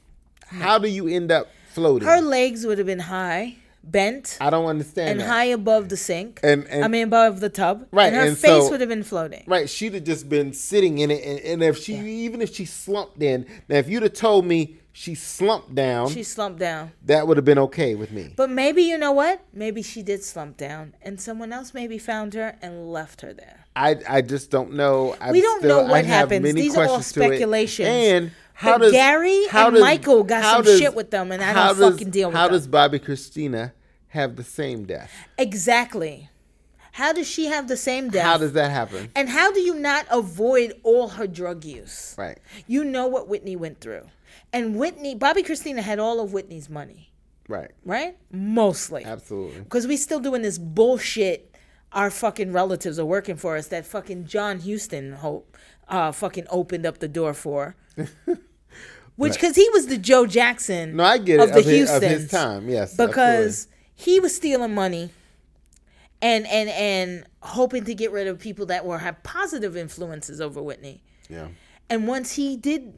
How do you end up floating? Her legs would have been high, bent, I don't understand and that. high above the sink. And- and- I mean above the tub. Right, And her and face so- would have been floating. Right, she'd have just been sitting in it, and, and if she, even if she slumped in, now if you'd have told me she slumped down, She slumped down. that would have been okay with me. But maybe you know what? Maybe she did slump down, and someone else maybe found her and left her there. I, I just don't know. I'm We don't still- know what have happens. These are all questions to it. speculations. And how But does Gary how and does- Michael got some does- shit with them, and I don't does- fucking deal with How them. does Bobbi Kristina have the same death? Exactly. How does she have the same death? How does that happen? and how do you not avoid all her drug use? Right. You know what Whitney went through. And Whitney, Bobbi Kristina had all of Whitney's money, Right. right? Mostly. Absolutely. Because we still doing this bullshit our fucking relatives are working for us that fucking John Houston hope uh fucking opened up the door for. which because he was the Joe Jackson. No, I get it of the of his, of his time. Yes, because he was stealing money and and and hoping to get rid of people that were have positive influences over Whitney. yeah. And once he did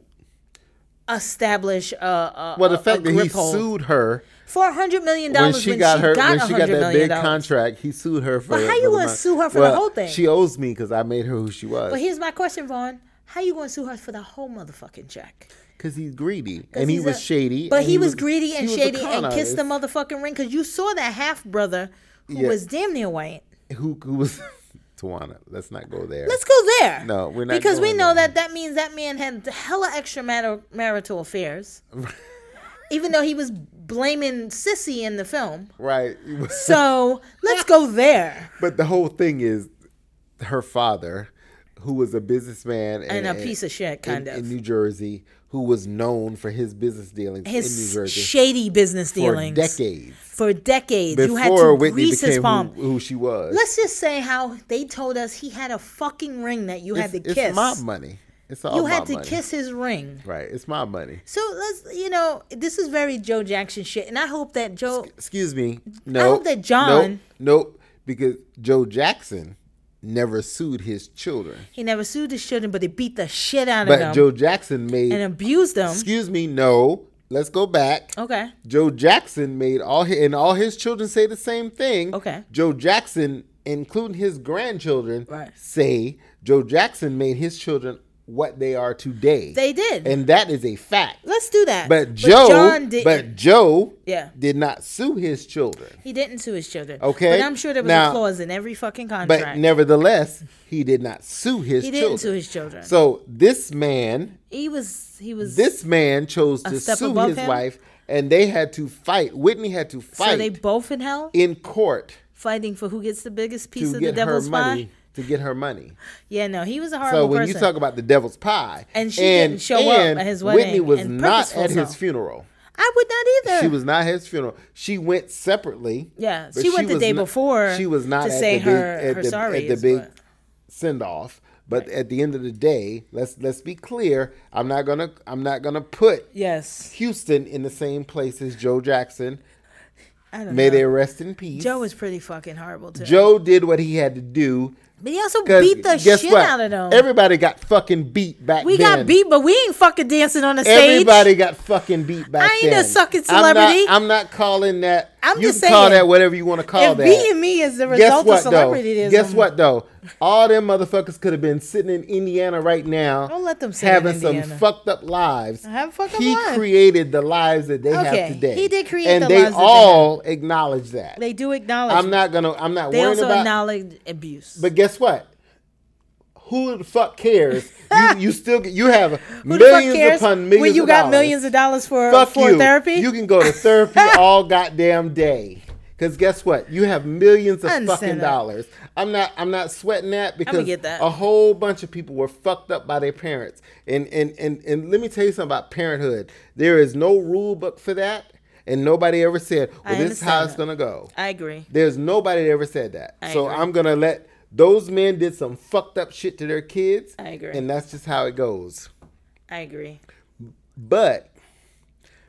establish a, a Well, the a- fact a that he sued her for a hundred million when dollars she got her got when she got that big dollars. contract, he sued her for. But how you gonna money. sue her for the whole thing? She owes me because I made her who she was. But here's my question, Vaughn: How you going to sue her for the whole motherfucking check? Because he's greedy and he was a- shady. But and he, was, greedy and was shady and kissed the motherfucking ring because you saw that half brother who Yeah. was damn near white. Who, who was Tawana? Let's not go there. Let's go there. No, we're not because we know there. that that means that man had hella extramarital marital affairs, even though he was blaming Cissy in the film. right. So let's go there. But the whole thing is her father, who was a businessman And a piece of shit, kind in, of. in New Jersey, who was known for his business dealings in New His Jersey shady business dealings for decades. For decades, you had Before to Whitney grease his palm. who, who she was. Let's just say how they told us he had a fucking ring that you had it's, to it's kiss. mob money. It's all you had to money. kiss his ring. Right. It's mob money. So let's, you know, this is very Joe Jackson shit, and I hope that Joe. Excuse me. No. hope that John- Nope. Nope. Because Joe Jackson never sued his children. He never sued his children, but he beat the shit out of But Joe Jackson made. and abused them. excuse me. No. Let's go back. Okay. Joe Jackson made all his, and all his children say the same thing. Okay. Joe Jackson, including his grandchildren, Right. say Joe Jackson made his children what they are today. They did. and that is a fact. Let's do that. But Joe, John did. but Joe, Yeah. did not sue his children. he didn't sue his children. Okay. But I'm sure there was Now- a clause in every fucking contract. But nevertheless, he did not sue his he children. didn't sue his children. So this man, he was. He was. this man chose to sue his him? wife, and they had to fight. Whitney had to fight. so they both in hell, in court fighting for who gets the biggest piece of the devil's money. pie. To get her money. Yeah, no, he was a horrible So when person. you talk about the devil's pie, And she didn't show up at his wedding. Whitney was and not at his funeral. I would not either. She was not at his funeral. She went separately. Yeah, she went the day not- before She was not to at say the big, her- at her the, sorries, at the big send off. But at the end of the day, let's let's be clear. I'm not gonna I'm not gonna put Yes, Houston in the same place as Joe Jackson. May know. they rest in peace. Joe was pretty fucking horrible too. Joe did what he had to do. but he also beat the shit what? out of them. Everybody got fucking beat back we then. got beat, but we ain't fucking dancing on the stage. Everybody got fucking beat back I ain't a then. sucking I'm not- celebrity. I'm not, calling that. I'm you just can call that whatever you want to call if that. beating me is the Guess result what of though? celebrityism, Guess what though? All them motherfuckers could have been sitting in Indiana right now. Don't let them sit in having some fucked up lives. Have fucked up he life. created the lives that they Okay, have today. he did create and the they lives that they all acknowledge that. They do acknowledge. I'm not gonna. I'm not worried about. They worrying also about. acknowledge abuse. But guess what? Who the fuck cares? You you still get, you have Who the fuck millions upon millions. when you got dollars. millions of dollars for Fuck for you. therapy? You can go to therapy all goddamn day. Cause guess what? You have millions of fucking that. dollars. I'm not. I'm not sweating that because that. a whole bunch of people were fucked up by their parents. And and and and let me tell you something about parenthood. There is no rule book for that, and nobody ever said, I "Well, this is how understand it's that. gonna go." I agree. There's nobody that ever said that. I so agree. I'm gonna let those men did some fucked up shit to their kids. I agree. And that's just how it goes. I agree. But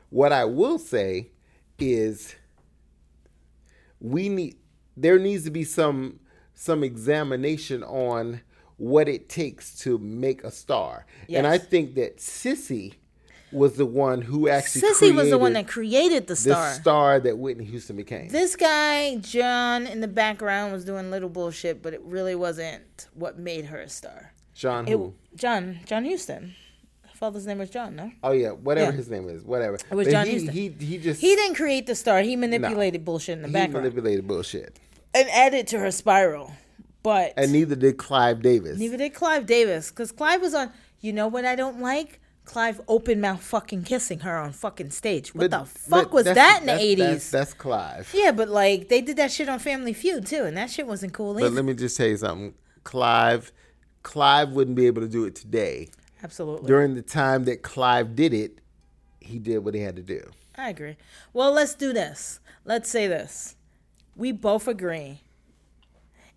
what I will say is we need there needs to be some some examination on what it takes to make a star. And I think that Cissy was the one who actually Cissy was the one that created the the star. star that Whitney Houston became. This guy, John, in the background was doing little bullshit, but it really wasn't what made her a star. John It, who? John, John Houston. Her father's name was John, no? Oh yeah, whatever Yeah. his name is, whatever. It was John he, Houston. He he just He didn't create the star. He manipulated bullshit in the he background He manipulated bullshit, and added to her spiral. But and neither did Clive Davis. neither did Clive Davis, because Clive was on. You know what I don't like? Clive open mouth fucking kissing her on fucking stage. What But- the fuck was that in the eighties? That's, that's Clive. Yeah, but like they did that shit on Family Feud too, and that shit wasn't cool But either. let me just tell you something. Clive, Clive wouldn't be able to do it today. Absolutely, During the time that Clive did it, he did what he had to do. I agree. Well, let's do this. Let's say this. We both agree.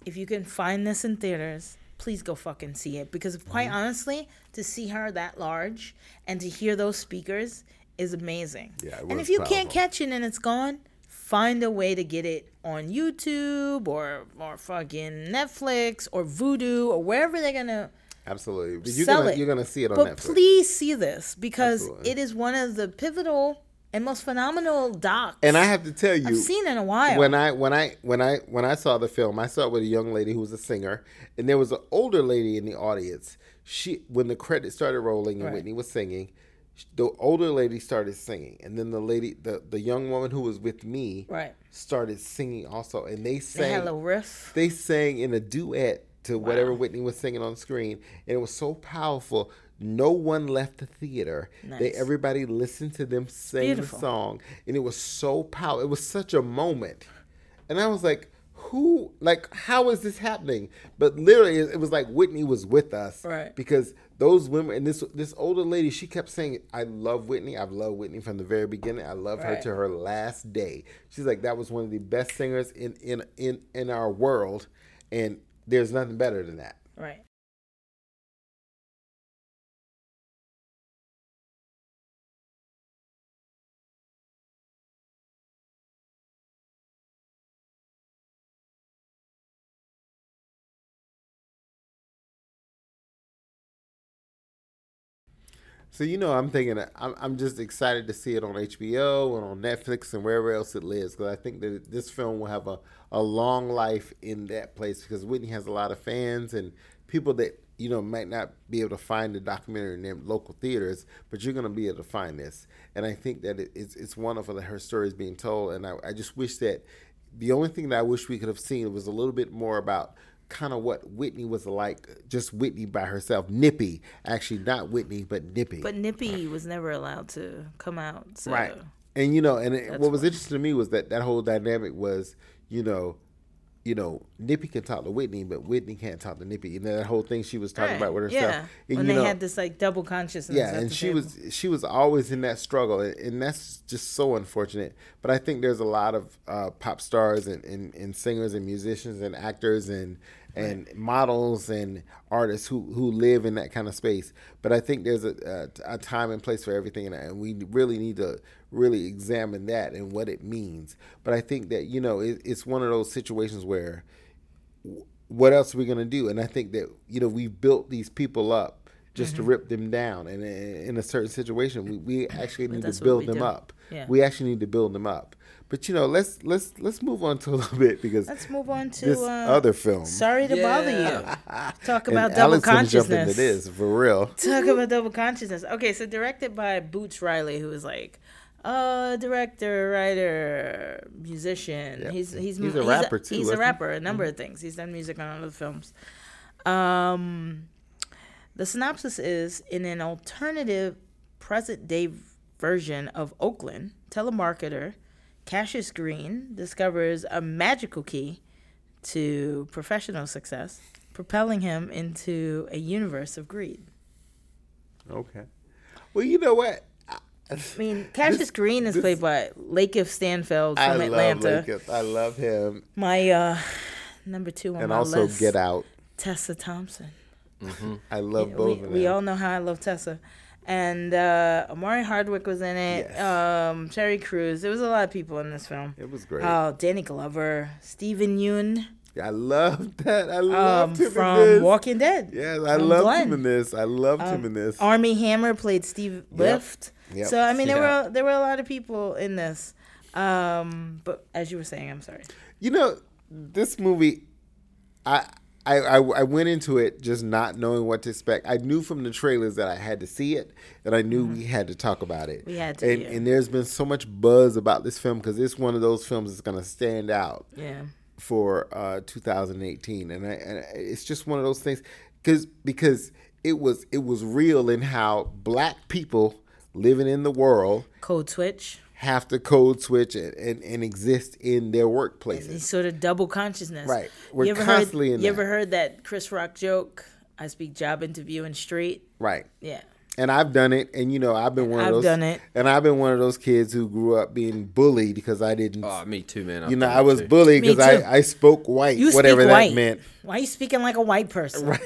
If you can find this in theaters, please go fucking see it because Mm-hmm. quite honestly, to see her that large and to hear those speakers is amazing. Yeah, it and if you can't catch it and it's gone, find a way to get it on YouTube or or fucking Netflix or Vudu or wherever they're gonna Absolutely. You're sell gonna it. you're gonna see it on but Netflix. please see this because Absolutely. it is one of the pivotal and most phenomenal docs and I have to tell you, I've seen in a while. when I when I when I when I saw the film, I saw it with a young lady who was a singer, and there was an older lady in the audience. She when the credits started rolling and Right. Whitney was singing, the older lady started singing, and then the lady, the the young woman who was with me, Right. started singing also, and they they sang little riff. they sang in a duet to whatever Whitney was singing on screen, and it was so powerful. No one left the theater. They everybody listened to them sing Beautiful. the song, and it was so powerful. It was such a moment, and I was like, "Who? Like, how is this happening?" But literally, it it was like Whitney was with us, Right. Because those women and this this older lady, she kept saying, "I love Whitney. I've loved Whitney from the very beginning. I love her to her last day." She's like, "That was one of the best singers in in in in our world, and there's nothing better than that." Right. So you know, I'm thinking, I'm, I'm just excited to see it on HBO and on Netflix and wherever else it lives because I think that this film will have a, a long life in that place because Whitney has a lot of fans and people that you know might not be able to find the documentary in their local theaters, but you're gonna be able to find this. And I think that it, it's it's wonderful that her story is being told. And I, I just wish that the only thing that I wish we could have seen was a little bit more about kind of what Whitney was like, just Whitney by herself. Nippy, actually, not Whitney, but Nippy. But Nippy was never allowed to come out. So. Right. And you know, and it, what was interesting to me was that that whole dynamic was, you know, you know, Nippy can talk to Whitney, but Whitney can't talk to Nippy. You know that whole thing she was talking Right. about with herself. Yeah. And, when they know, had this like double consciousness. yeah, and she table. was she was always in that struggle, and, and that's just so unfortunate. But I think there's a lot of uh, pop stars and, and, and singers and musicians and actors and and models and artists who, who live in that kind of space. But I think there's a, a, a time and place for everything, and, and we really need to really examine that and what it means. But I think that you know it, it's one of those situations where what else are we going to do? And I think that you know we've built these people up just Mm-hmm. to rip them down, and in a certain situation, we, we actually need to build them do. up. Yeah. We actually need to build them up. But you know, let's let's let's move on to a little bit because Let's move on to this uh, other film. Sorry to bother you. Talk And about double Alex gonna jump consciousness. into this for real. Talk about double consciousness. Okay, so directed by Boots Riley, who is like uh director, writer, musician. Yep. He's he's He's a rapper, too, He's a rapper, a number of things. He's done music on other films. Um the synopsis is in an alternative present day version of Oakland, telemarketer Cassius Green discovers a magical key to professional success, propelling him into a universe of greed. Okay. Well, you know what? I mean, Cassius Green is played by Lakeith Stanfield I from Atlanta. love Lakeith. I love him, My uh, number two on and my also list, Get Out. Tessa Thompson. I love we, both of them. we all know how I love Tessa. And uh, Omari Hardwick was in it. Yes. Um, Terry Crews. There was a lot of people in this film. it was great. Oh, Danny Glover, Steven Yeun I love that. I um, loved him in from this. Walking Dead. Yes, I loved him in this. I loved him Um, in this. Armie Hammer played Steve Lift. Yep. So I mean, there Yeah. were there were a lot of people in this. Um, but as you were saying, I'm sorry. You know, this movie, I, I, I, I went into it just not knowing what to expect. I knew from the trailers that I had to see it, and I knew we had to talk about it. Mm-hmm. We had to, and, and there's been so much buzz about this film because it's one of those films that's going to stand out Yeah. for uh, 2018, and, I, and it's just one of those things because because it was it was real in how black people living in the world Code Switch. have to code switch and, and, and exist in their workplaces. These sort of double consciousness. Right. We're you ever constantly heard, in You that. ever heard that Chris Rock joke? I speak job interview and street. Right. Yeah. and I've done it, and you know I've been one of I've those. done it. and I've been one of those kids who grew up being bullied because I didn't. Oh, me too, man. I've you know, I was too. bullied because. I, I spoke white, You whatever speak that white. meant. Why are you speaking like a white person? Right.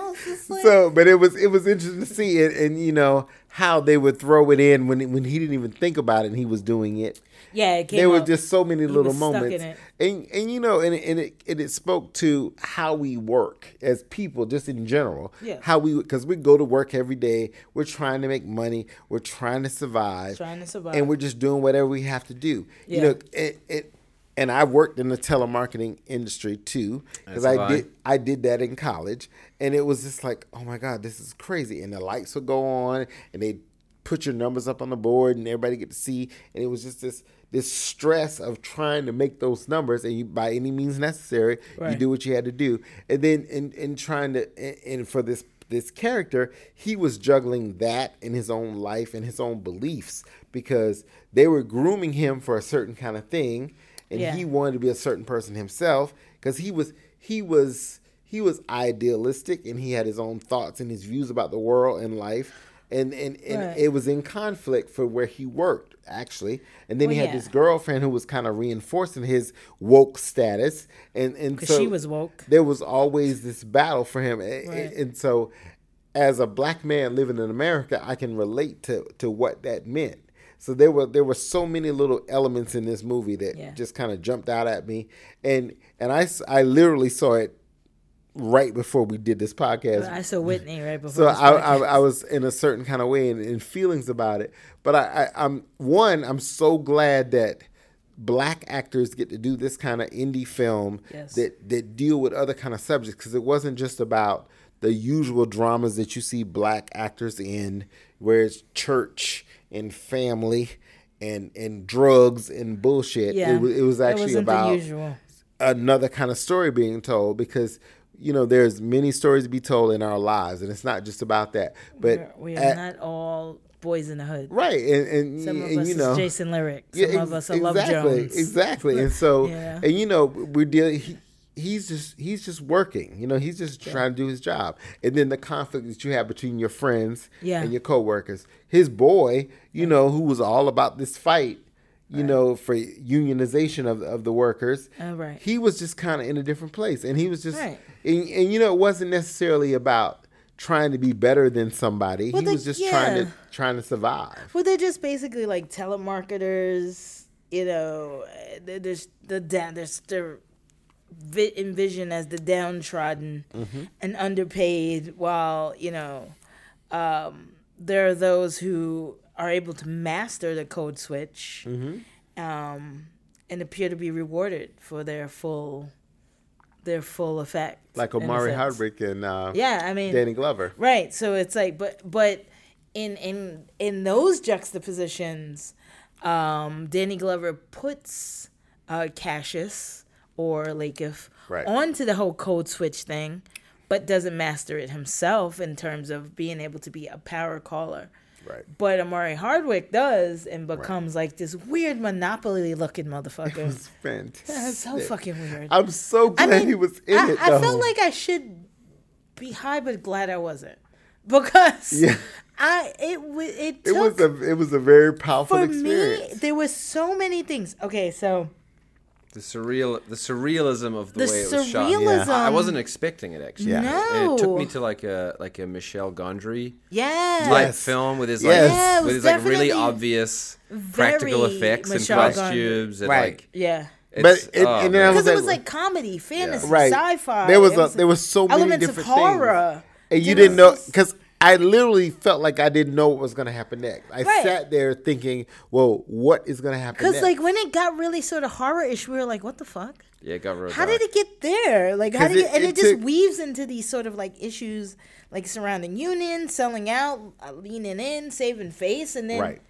So, but it was it was interesting to see it, and you know how they would throw it in when when he didn't even think about it, and he was doing it. yeah, it came there were just so many he little was stuck in moments, and and you know, and it, and it and it spoke to how we work as people, just in general. Yeah. How we because we go to work every day, we're trying to make money, we're trying to survive, Trying to survive. and we're just doing whatever we have to do. Yeah. You know, it. it and I worked in the telemarketing industry too, because I did I did that in college, and it was just like, oh my god, this is crazy. And the lights would go on, and they put your numbers up on the board, and everybody get to see. And it was just this this stress of trying to make those numbers, and you by any means necessary, you do what you had to do. And then in in trying to and, and for this this character, he was juggling that in his own life and his own beliefs because they were grooming him for a certain kind of thing and Yeah. he wanted to be a certain person himself because he was he was he was idealistic and he had his own thoughts and his views about the world and life and and, and Right. it was in conflict for where he worked actually and then he had yeah. this girlfriend who was kind of reinforcing his woke status and and so she was woke. there was always this battle for him Right. and so as a black man living in America, I can relate to to what that meant. So there were there were so many little elements in this movie that Yeah. just kind of jumped out at me, and and I I literally saw it right before we did this podcast. I saw Whitney right before. So I, I. I was in a certain kind of way and, and feelings about it. But I, I, I'm one. I'm so glad that black actors get to do this kind of indie film Yes. that that deal with other kind of subjects because it wasn't just about the usual dramas that you see black actors in, where it's church and family and and drugs and bullshit. yeah, It, was, it was actually wasn't about another kind of story being told because you know there's many stories to be told in our lives and it's not just about that but we are at- not all boys in the hood. right and, and, Some of and us you know Jason Lyric. Some yeah, of us are Love exactly, Jones. exactly and so Yeah. and you know we're dealing he, he's just he's just working you know he's just trying to do his job and then the conflict that you have between your friends Yeah. and your coworkers his boy you know who was all about this fight you know for unionization of, of the workers Oh, right. he was just kind of in a different place and he was just Right. and, and you know it wasn't necessarily about trying to be better than somebody Well, he the- was just trying to trying to survive Well, they're just basically like telemarketers. You know, there's the. There's they're vi- envisioned as the downtrodden Mm-hmm. and underpaid, while you know, um, there are those who are able to master the code switch, Mm-hmm. um, and appear to be rewarded for their full, their full effect. like Omari. Hardwick and uh, Yeah, I mean, Danny Glover Right. So it's like, but but in in in those juxtapositions, um, Danny Glover puts uh, Cassius or Lakeith Right. onto the whole code switch thing, but doesn't master it himself in terms of being able to be a power caller. right But Omari Hardwick does and becomes like this weird monopoly looking motherfucker. It's fantastic. That's so fucking weird. I'm so glad I mean, he was in I, it. I felt like I should be high, but glad I wasn't because Yeah. I it it it was a it was a very powerful for experience. me. There was so many things. Okay, so The surreal, the surrealism of the, The way it was shot. surrealism- I I wasn't expecting it actually. Yeah. And it took me to like a like a Michel Gondry yeah, type Yes. film with his Yes. like Yeah, with his like really obvious practical very effects and Michel Gondry. costumes and Right. like yeah. it's, But it- oh, and then I was Because it like- was like comedy, fantasy, Right. sci-fi. There was it a, there was so many elements of different horror. things, and you didn't know because I literally felt like I didn't know what was going to happen next. I Right. sat there thinking, "Well, what is going to happen?" Because like when it got really sort of horror-ish, we were like, "What the fuck?" yeah, it got real How dark. did it get there? Like, how did it- it, and it it, just took- weaves into these sort of like issues, like surrounding union, selling out, uh, leaning in, saving face, and then Right.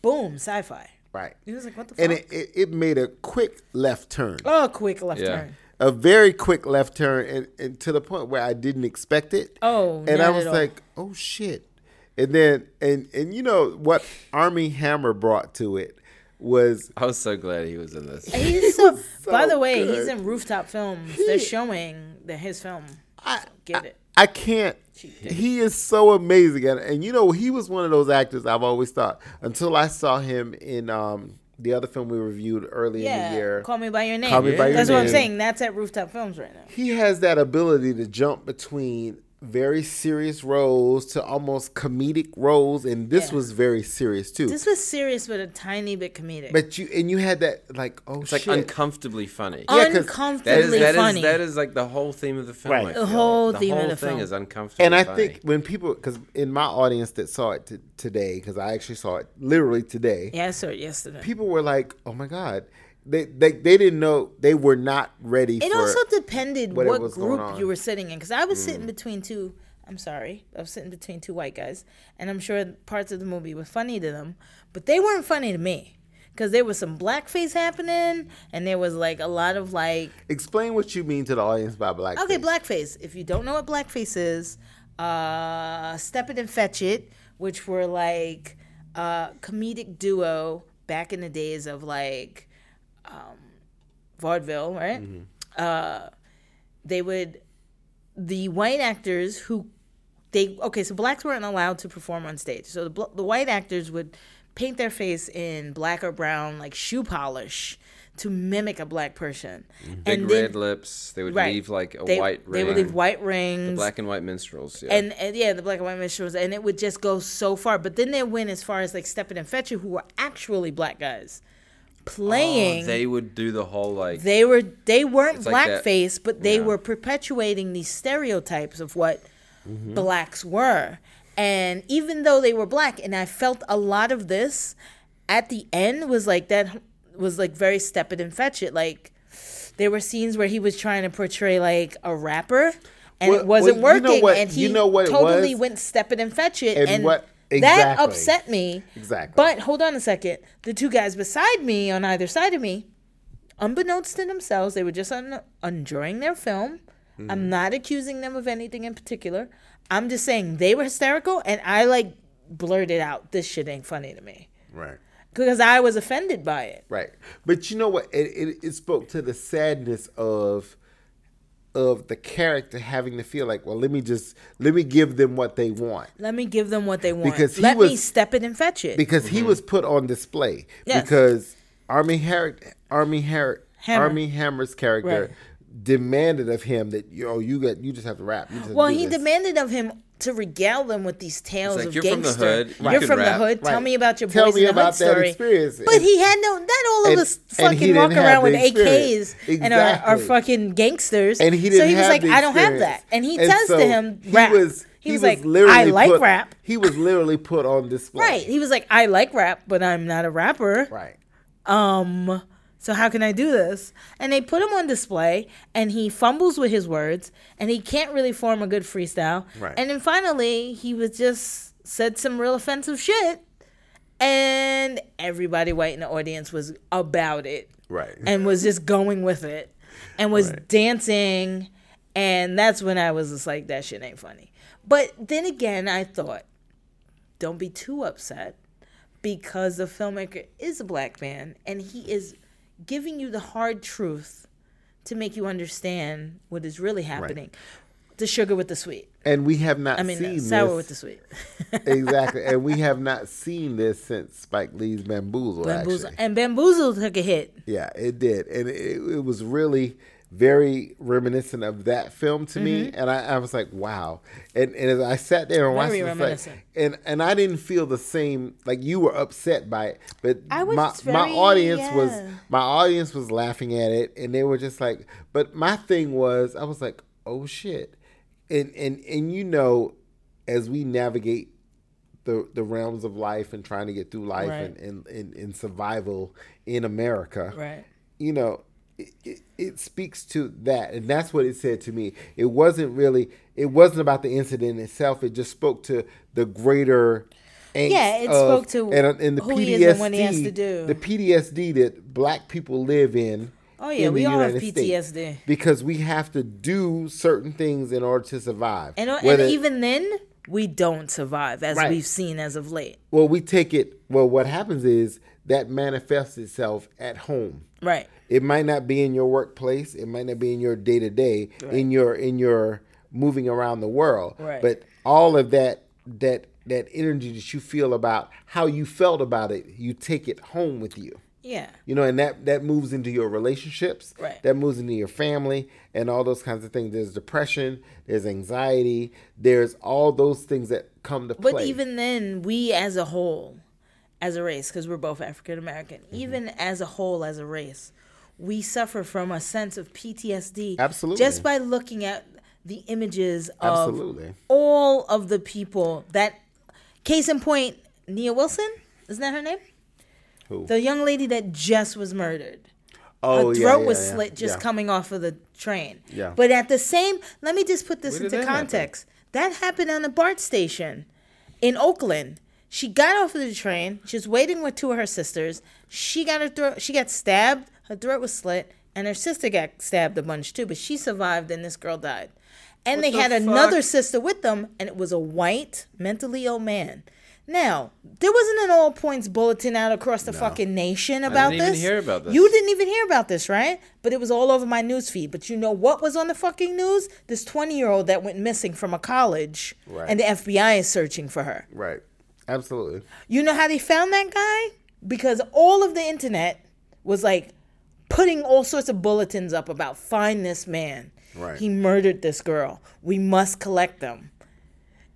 boom, sci-fi. right, It was like, what the fuck? and it, it, it made a quick left turn. oh, quick left Yeah. turn. A very quick left turn and, and to the point where I didn't expect it. Oh, and I was at all. like, oh shit. And then and and you know what Armie Hammer brought to it was I was so glad he was in this. He's so, so by the way, good. he's in rooftop films. They're showing the his film. I, Get it. I can't. He is so amazing, and, and you know he was one of those actors I've always thought until I saw him in um, the other film we reviewed early in the year. Call Me by Your Name. Call Me by Your That's what I'm saying. That's at Rooftop Films right now. he has that ability to jump between very serious roles to almost comedic roles, and this Yeah. was very serious too. This was serious, but a tiny bit comedic. but you and you had that like oh It's like uncomfortably funny. Yeah, 'cause That is, Uncomfortably that, is, funny. that is like the whole theme of the film. Right. The whole the theme of whole the thing film. is uncomfortable and I funny. think when people, because in my audience that saw it t- today, because I actually saw it literally today, yeah, I saw it yesterday. people were like, "Oh my god," they they, they didn't know they were not ready. It also depended what what, group. Mm. you were sitting in, because I was sitting between two. I'm sorry, I was sitting between two white guys, and I'm sure parts of the movie were funny to them, but they weren't funny to me, because there was some blackface happening, and there was like a lot of like Explain what you mean to the audience by blackface. Okay, blackface. If you don't know what blackface is, uh, Step It and Fetch It, which were like a comedic duo back in the days of like um, vaudeville, right? Uh, they would the white actors who they okay, so blacks weren't allowed to perform on stage. So the the white actors would paint their face in black or brown like shoe polish to mimic a black person. Big and then- red lips. They would Right. leave like a they, white They ring. would leave white rings. The black and white minstrels. Yeah. and, and yeah, the black and white minstrels, and it would just go so far. But then they went as far as like Step It and Fetch It, who were actually black guys playing. Oh, they would do the whole like. they were they weren't It's like blackface, but they yeah. were perpetuating these stereotypes of what Mm-hmm. blacks were. And even though they were black, and I felt a lot of this at the end was like that was like very step it and fetch it. Like there were scenes where he was trying to portray like a rapper. And Well- it wasn't well, you know working, what- and he you know what totally went step it and fetch it, And and, what- that upset me. Exactly. But hold on a second, the two guys beside me on either side of me, unbeknownst to themselves, they were just un- enjoying their film. Mm-hmm. I'm not accusing them of anything in particular. I'm just saying they were hysterical, and I like blurted out, "This shit ain't funny to me," right. because I was offended by it. Right. But you know what? It, it, it spoke to the sadness of of the character having to feel like, well, let me just let me give them what they want. Let me give them what they want. Because he Let me step it and fetch it. Because he mm-hmm. was put on display. Yes. Because Army Har- Army Har- Hammer. Armie Hammer's character Right. demanded of him that yo, you got you just have to rap. You just have to well, do he this. demanded of him to regale them with these tales like, of "You're from the gangster. hood, you You're from rap." the hood. Tell Right. me about your Tell boys me in the hood that story. experience. But And- he had no. Not all of us and he fucking didn't walk around with AKs experience. and are, are fucking gangsters. and he so didn't So he was have like, I don't have that. And he And says so to him, he rap. was he was, was like, literally I like put- rap. He was literally put on display. Right. He was like, I like rap, but I'm not a rapper. Right. Um, so how can I do this? And they put him on display, and he fumbles with his words, and he can't really form a good freestyle. Right. And then finally, he was just said some real offensive shit, and everybody white in the audience was about it Right. and was just going with it, and was Right. dancing, and that's when I was just like, that shit ain't funny. But then again, I thought, don't be too upset because the filmmaker is a black man and he is giving you the hard truth to make you understand what is really happening. The sugar with the sweet. and we have not I mean, seen sour this with the sweet. exactly, and we have not seen this since Spike Lee's Bamboozle. Bamboozle. Actually, And Bamboozle took a hit. yeah, it did, and it, it was really very reminiscent of that film to me. And I, I was like, wow. And, and as I sat there and watched Mm-hmm. It, like- and and I didn't feel the same. Like you were upset by it, but I was my my very- audience was my audience was laughing at it, and they were just like. But my thing was, I was like, oh shit, and and and you know, as we navigate the the realms of life and trying to get through life Right. and, and, and, and survival in America, Right. you know, it, it, it speaks to that, and that's what it said to me. It wasn't really, it wasn't about the incident itself. It just spoke to the greater. Yeah, it of- spoke to and, and the who PTSD, he is and what he has to do. the PTSD that Black people live in. Oh, yeah, we the all have United States. PTSD. because we have to do certain things in order to survive. And, Whether- and even then, we don't survive, as Right. we've seen as of late. well, we take it. Well, what happens is that manifests itself at home. Right. It might not be in your workplace. It might not be in your day to day, in your in your moving around the world. Right. But all of that that that energy that you feel about how you felt about it, you take it home with you. Yeah. You know, and that that moves into your relationships. Right. That moves into your family and all those kinds of things. There's depression, there's anxiety, there's all those things that come to But play. But even then, we as a whole, as a race, because we're both African American, Mm-hmm. even as a whole, as a race, we suffer from a sense of PTSD. Absolutely. Just by looking at the images of Absolutely. all of the people that, case in point, Nia Wilson, isn't that her name? Who? The young lady that just was murdered. oh, her throat yeah, was yeah, slit just yeah. coming off of the train. Yeah. But at the same, let me just put this Where into that happen? context. That happened on the BART station in Oakland. She got off of the train. She was waiting with two of her sisters. She got her throat. She got stabbed. Her throat was slit, and her sister got stabbed a bunch too. But she survived, and this girl died. And they the had another sister with them, and it was a white, mentally ill man. Now, there wasn't an all points bulletin out across the fucking nation about didn't even this. hear about this. You didn't even hear about this, right? But it was all over my news feed. But you know what was on the fucking news? This 20 year old that went missing from a college, Right. and the FBI is searching for her. Right. Absolutely. You know how they found that guy? Because all of the internet was like putting all sorts of bulletins up about find this man. Right. He murdered this girl. We must collect them.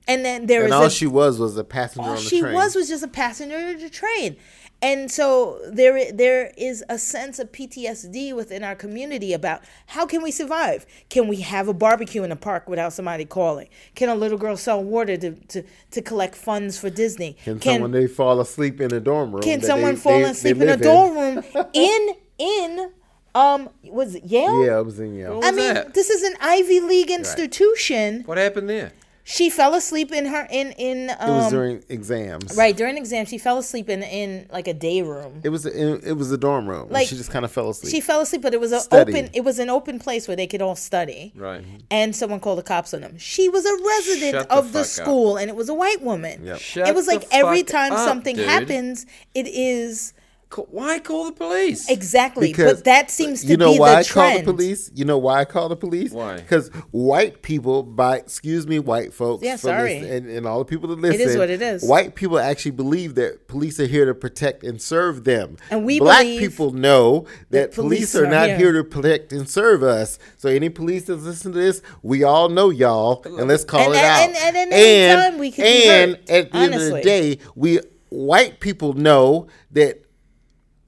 And then there And was all a, she was was a passenger all on the she train. was was just a passenger on the train. And so there there is a sense of PTSD within our community about how can we survive? Can we have a barbecue in the park without somebody calling? Can a little girl sell water to, to, to collect funds for Disney? Can, someone they fall asleep in a dorm room? can someone they- fall they- asleep they in a live dorm room in in um was it Yale? Yeah, it was in Yale. What I mean, that? this is an Ivy League institution. What happened there? She fell asleep in her in in um, it was during exams. right during exams She fell asleep in in like a day room. It was a, it was a dorm room. Like, she just kind of fell asleep. She fell asleep, but it was an open. It was an open place where they could all study. Right. And someone called the cops on them. She was a resident Shut the of the, fuck up. school, and it was a white woman. Yep. Shut it was the like every time up, something dude. happens, it is Ca- Why call the police? exactly. but that seems to be the situation. you know be why the I call the police. You know why I call the police? Why? Because white people, by excuse me, white folks, Yeah, for sorry. this- and, and all the people that listen, it is what it is. White people actually believe that police are here to protect and serve them, And we black believe people know that, that police, police are, are not here. here. to protect and serve us. So any police that's listening to this, we all know y'all, and let's call And it at- out. and- and at any time we could be and hurt, at the end of the day, we white people know that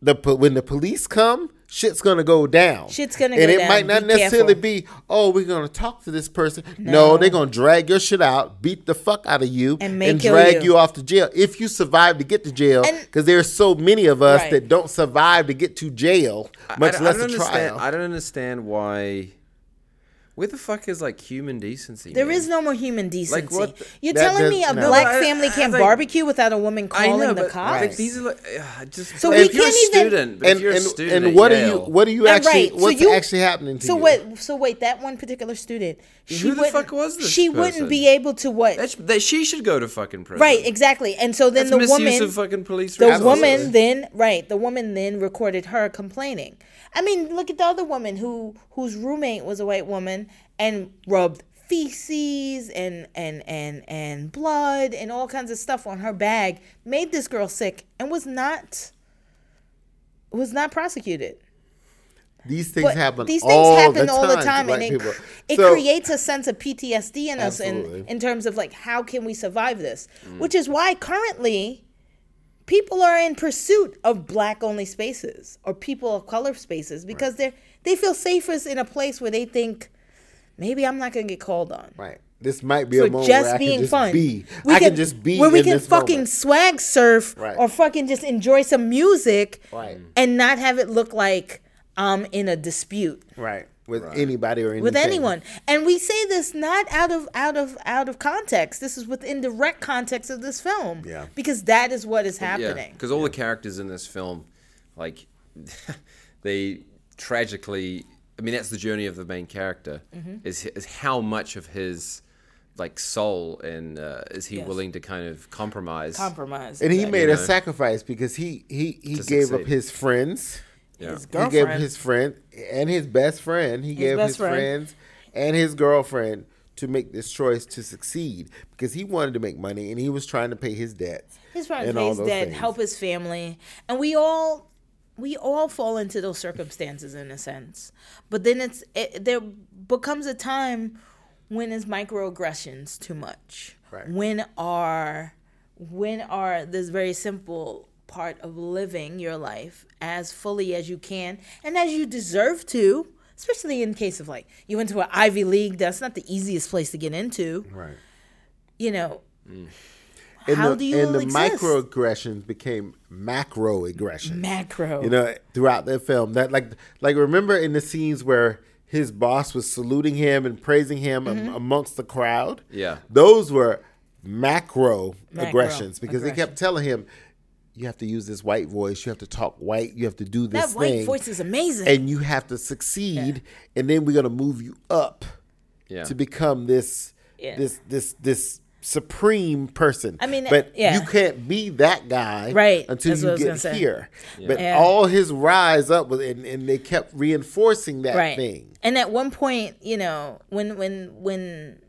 the when the police come, shit's gonna go down. Shit's gonna and go it might not Be necessarily careful. be, oh, we're gonna talk to this person. No, No. they're gonna drag your shit out, beat the fuck out of you, And may kill drag you. you. off to jail if you survive to get to jail. And- Because there's so many of us Right. that don't survive to get to jail, much I, less I a don't understand. trial. I don't understand why. Where the fuck is like human decency? There man? is no more human decency. what the- You're That telling me a no. black I- family can't like- barbecue without a woman I calling know, the but cops? like, these are like, ugh, just. So if we you're can't a even- student, but and, if you're a and, student and what are you? What are you uh, actually? right, so what's you- actually happening to So you? what? So wait, that one particular student, she Who the wouldn't. fuck was this she person? wouldn't be able to what? That's, that she should go to fucking prison. right, exactly. And so then That's the woman, of fucking police. the resources. woman then, right, the woman then recorded her complaining. I mean, look at the other woman who whose roommate was a white woman and rubbed feces and and and and blood and all kinds of stuff on her bag, made this girl sick and was not was not prosecuted. These things But happen. these things all happen the all time the time, and it, So- creates a sense of PTSD in us in, in terms of like how can we survive this, Mm. which is why currently people are in pursuit of black only spaces or people of color spaces because they're they feel safest in a place where they think maybe I'm not gonna get called on. Right. This might be a For moment just where I being can just fun, be. We I can, just be where we in can this fucking moment. swag surf Right. or fucking just enjoy some music, Right. and not have it look like I'm in a dispute right with anybody or anything. with anyone. And we say this not out of out of out of context. This is within direct context of this film. Yeah. Because that is what is happening. because all the characters in this film, like, they tragically. I mean, that's the journey of the main character. Mm-hmm. Is is how much of his like soul and uh, is he Yes. willing to kind of compromise? Compromise. And he exactly. made You a know? sacrifice because he he he To gave up his friends. yeah. His He gave girlfriend. his friend and his best friend. He gave his friend. friends and his girlfriend to make this choice to succeed because he wanted to make money and he was trying to pay his debts. He's trying to and pay all his those debt, things. help his family, and we all we all fall into those circumstances in a sense. But then it's it, there becomes a time when is microaggressions too much? Right. When are when are this very simple part of living your life as fully as you can and as you deserve to, especially in case of like you went to an Ivy League, that's not the easiest place to get into. Right. You know, mm. And how the, do you and the exist? microaggressions became macro aggressions. macro. you know, throughout the film. That like like remember in the scenes where his boss was saluting him and praising him Mm-hmm. amongst the crowd. Yeah. those were macro, Macro aggressions because they kept telling him, "You have to use this white voice. You have to talk white. You have to do this that white thing, voice is amazing. and you have to succeed. And then we're gonna move you up Yeah. to become this Yeah. this this this." Supreme person. I mean, but yeah. you can't be that guy Right, until that's you what I was get here. But Yeah. all his rise up was, and, and they kept reinforcing that right. thing. And at one point, you know, when when when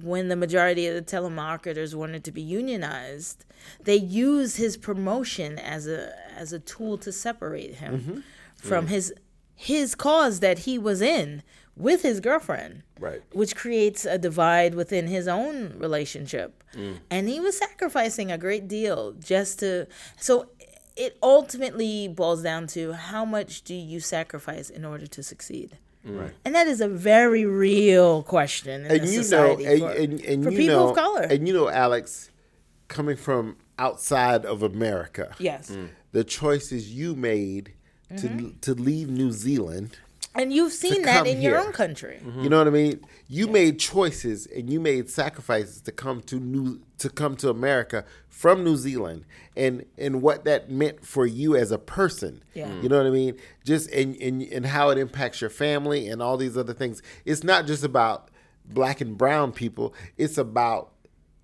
when the majority of the telemarketers wanted to be unionized, they used his promotion as a as a tool to separate him Mm-hmm. from his his cause that he was in with his girlfriend. Right. Which creates a divide within his own relationship. And he was sacrificing a great deal just to so it ultimately boils down to how much do you sacrifice in order to succeed? Right. And that is a very real question in And you know, and, for, and, and for you people know, of color. and you know, Alex, coming from outside of America, yes. the choices you made to Mm-hmm. to leave New Zealand. And you've seen that in your own country. You know what I mean? You made choices and you made sacrifices to come to new to come to America from New Zealand and and what that meant for you as a person. Yeah. Mm. You know what I mean? Just and, and and how it impacts your family and all these other things. It's not just about black and brown people, it's about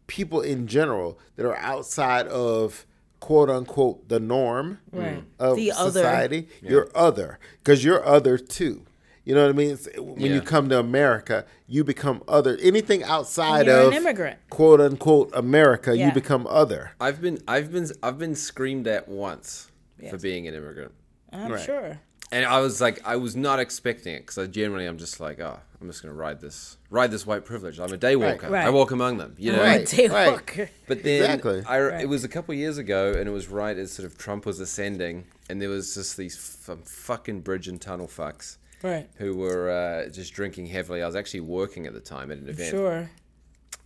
people in general that are outside of quote unquote the norm Right. of The other. society. You're other because you're other too. You know what I mean? It's, when you come to America, you become other. Anything outside You're of an immigrant. quote unquote America, Yeah. you become other. I've been I've been I've been screamed at once for being an immigrant, I'm Right. sure. And I was like I was not expecting it because I generally I'm just like oh I'm just gonna ride this ride this white privilege. I'm a day walker. Right. I walk among them. You know. Right. Day right. walker. But then Exactly. I, Right. it was a couple years ago, and it was right as sort of Trump was ascending, and there was just these f- fucking bridge and tunnel fucks Right. who were uh, just drinking heavily. I was actually working at the time at an event, Sure.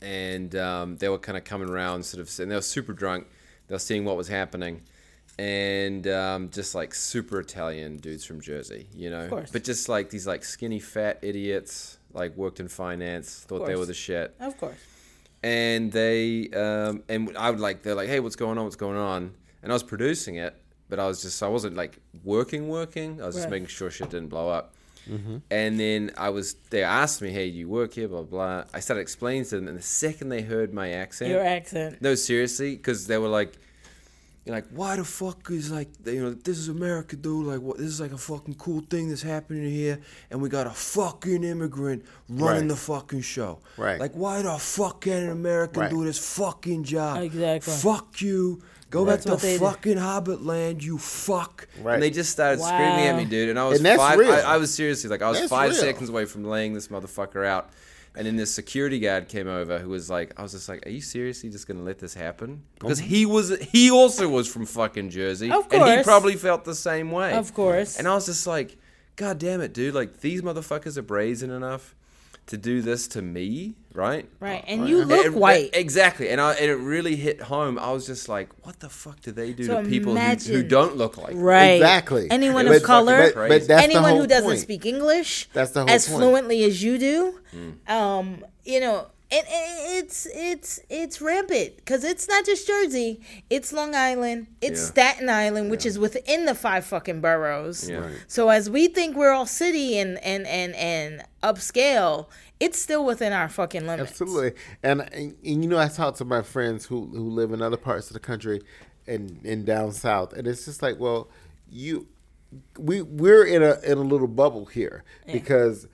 and um, they were kind of coming around, sort of, and they were super drunk. They were seeing what was happening, and um, just like super Italian dudes from Jersey, you know. course. But just like these like skinny fat idiots, like worked in finance, thought they were the shit Of course. and they um, and I would like they're like, hey, what's going on? What's going on? And I was producing it, but I was just I wasn't like working, working. I was just making sure shit didn't blow up. And then I was they asked me, hey, you work here? Blah blah. I started explaining to them, and the second they heard my accent, Your accent. no, seriously, because they were like. You're like, why the fuck is like, you know, this is America, dude. Like, what? This is like a fucking cool thing that's happening here, and we got a fucking immigrant running Right. the fucking show. Right. Like, why the fuck can an American Right. do this fucking job? Exactly. Fuck you. Go That's back to they do. fucking Hobbit land, you fuck. Right. And they just started screaming at me, dude. And I was And that's five. real. I, I was seriously like, I was That's five real. seconds away from laying this motherfucker out. And then this security guard came over who was like, I was just like, are you seriously just gonna let this happen? Because he was, he also was from fucking Jersey, Of and he probably felt the same way. Of course. And I was just like, God damn it, dude! Like these motherfuckers are brazen enough to do this to me, right? Right. And you It- look it- white. Exactly. And, I, and it really hit home. I was just like, what the fuck do they do So to people who, who don't look like me? Right. Exactly. Anyone It of was color, fucking crazy. but that's the anyone whole who doesn't point. speak English That's the whole as point. fluently as you do, Mm. um, you know, it, it, it's it's it's rampant because it's not just Jersey, it's Long Island, it's Yeah. Staten Island, which is within the five fucking boroughs. Yeah. Right. So as we think we're all city and and and and upscale, it's still within our fucking limits. Absolutely. And, and and you know, I talk to my friends who who live in other parts of the country and and down south, and it's just like, well, you, we we're in a in a little bubble here because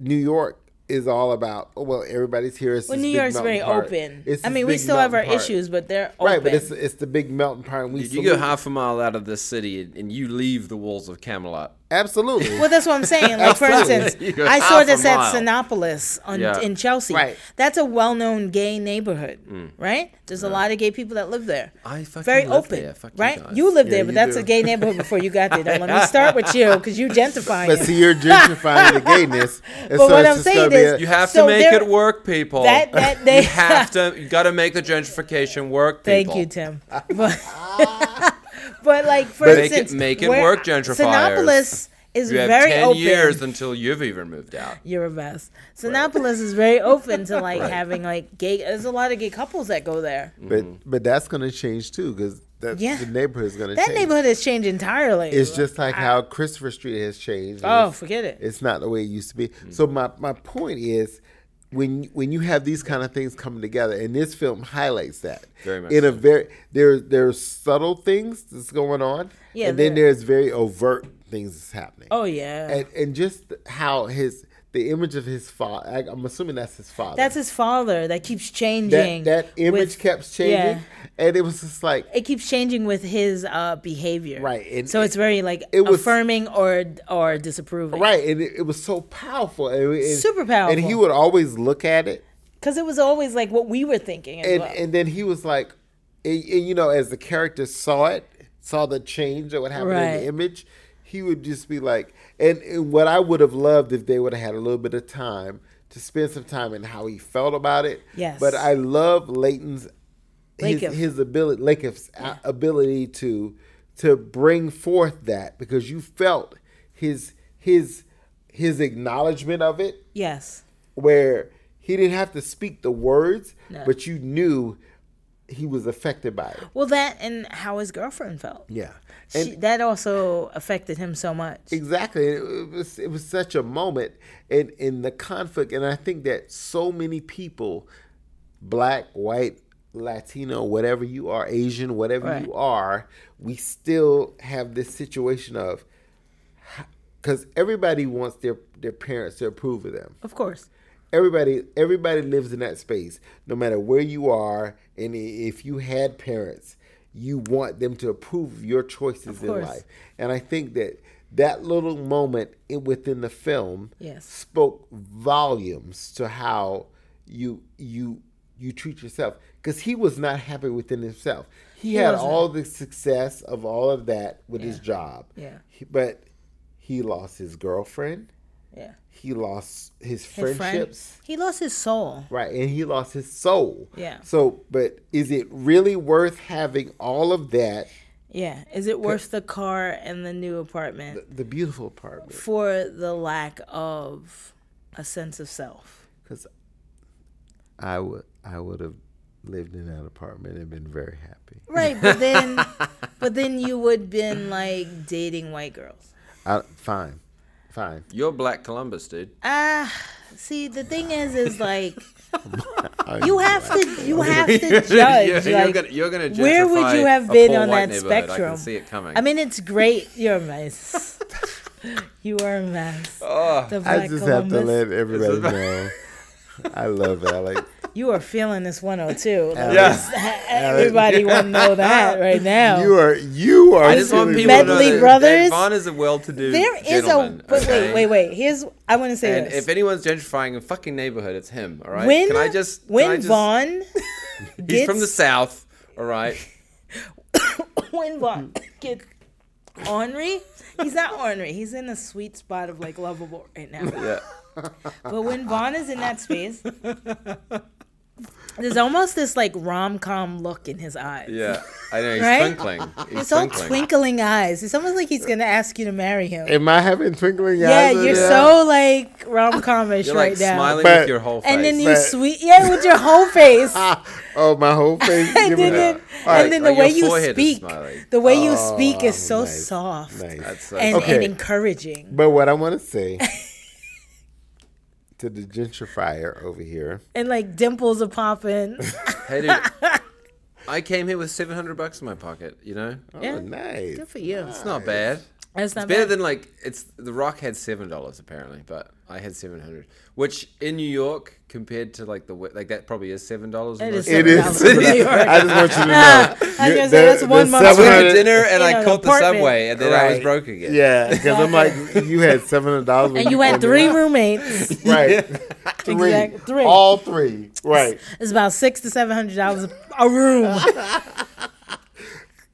New York is all about. Oh, well, everybody's here. It's Well, New big York's very pot. open. It's I mean, we still have our melting pot. issues, but they're open. Right, but it's it's the big melting pot. And we Dude, you go half a mile out of this city and- and you leave the walls of Camelot. Absolutely. Well, that's what I'm saying. Like, for instance, I saw this at mile. Cinépolis on, Yeah. in Chelsea. Right. That's a well-known gay neighborhood, Mm. right? There's a lot of gay people that live there. I fucking Very live open, there. Fuck you right? guys. You, live Yeah, there, but that's do. a gay neighborhood before you got there. Now, let me start with you because you gentrifying but see, you're gentrifying the gayness. And But what I'm saying is- a- You have So to make it work, people. That- that they- you have to. You got to make the gentrification work, people. Thank you, Tim. But, but like for Make it- instance, make it where- work, gentrifiers. Cinépolis is You have very ten open. years until you've even moved out. You're a mess. Cinépolis is very open to like having like gay. There's a lot of gay couples that go there. but but that's going to change too because that Yeah. the neighborhood is going to change. That change. neighborhood has changed entirely. It's just like how Christopher Street has changed. oh, forget it. It's not the way it used to be. So my, my point is when when you have these kind of things coming together, and this film highlights that Very much in a very there there's subtle things that's going on, Yeah, and then there's very overt things that's happening. Oh yeah. and and just how his the image of his father. I'm assuming that's his father. That's his father that keeps changing. that image with- kept changing, yeah. and it was just like It keeps changing with his uh, behavior. Right, and so it's very like it was- affirming or or disapproving. right, and it, it was so powerful, and, and- Super powerful. and he would always look at it. Because it was always like what we were thinking as and well. and then he was like, and, you know, as the character saw it, saw the change that would happen in the image, he would just be like, and, and what I would have loved if they would have had a little bit of time to spend some time in how he felt about it. Yes. But I love Leighton's his, his ability, Lakeith's a- ability to to bring forth that because you felt his his his acknowledgement of it yes. where he didn't have to speak the words, No. but you knew he was affected by it. Well, that and how his girlfriend felt. Yeah, She, that also affected him so much. exactly, it, it was it was such a moment in in the conflict, and I think that so many people, black, white, Latino, whatever you are, Asian, whatever Right. you are, we still have this situation of because everybody wants their their parents to approve of them. Of course. everybody everybody lives in that space no matter where you are and if you had parents you want them to approve your choices in life. And i think that that little moment in, within the film Yes. spoke volumes to how you you you treat yourself. Because he was not happy within himself. He, He had wasn't. all the success of all of that with his job. Yeah. He- but he lost his girlfriend Yeah. he lost his, His friend. friendships He lost his soul. Right, and he lost his soul. Yeah. So, but is it really worth having all of that? Yeah. Is it worth the car and the new apartment The beautiful apartment, for the lack of a sense of self? because I would, I would have lived in that apartment and been very happy. Right, but then but then you would been like dating white girls. I, fine, fine. You're Black Columbus, dude. Ah, see, the thing is, is like you have to, you have to you're, judge. you're like, gonna, you're gonna where would you have been on that neighborhood. I spectrum? can see it coming. I mean, it's great. You're a mess. you are a mess. oh, The I Black just have to let everybody know. I love Alec. You are feeling this 102. Like, Yeah. Everybody want to know that right now. You are, you are. I just want feeling people to know Medley that, Brothers? that Vaughn is a well-to-do there is a. But okay? wait, wait, wait. Here's. I want to say And this. if anyone's gentrifying a fucking neighborhood, it's him. All right. when can I just? when I just- Vaughn He's from the south. All right. when Vaughn gets ornery, he's not ornery. He's in a sweet spot of like lovable right now. Yeah. But when Vaughn is in that space, there's almost this like rom com look in his eyes. Yeah. I know. He's Right? twinkling. He's It's all twinkling. twinkling eyes. It's almost like he's gonna ask you to marry him. Am I having twinkling eyes? yeah, eyes? you're Yeah. so like rom comish You're right like now. smiling But- with your whole face. and then you But- sweet, yeah, with your whole face. Oh, my whole face. and then, it- then, All right. and then the Like way you speak, the way you oh, speak is so nice, soft nice. That's so and, Okay. and encouraging. But what I want to say to the gentrifier over here, And like dimples are popping. Hey, dude. I came here with 700 bucks in my pocket, you know? oh, Yeah. nice. Good for you. It's not bad. That's not It's better bad. than like it's the Rock had seven dollars apparently, but I had seven hundred, which in New York compared to like the we- like that probably is seven dollars. It is It $7 is. in New York. I just want you to know. I was You- gonna say, that's one month's I went to dinner and I caught the subway, and then I was broke again. Yeah, because I'm like, you had seven hundred dollars, and you had three roommates. right? three, Exact- three. all three, right? It's about six to seven hundred dollars a room.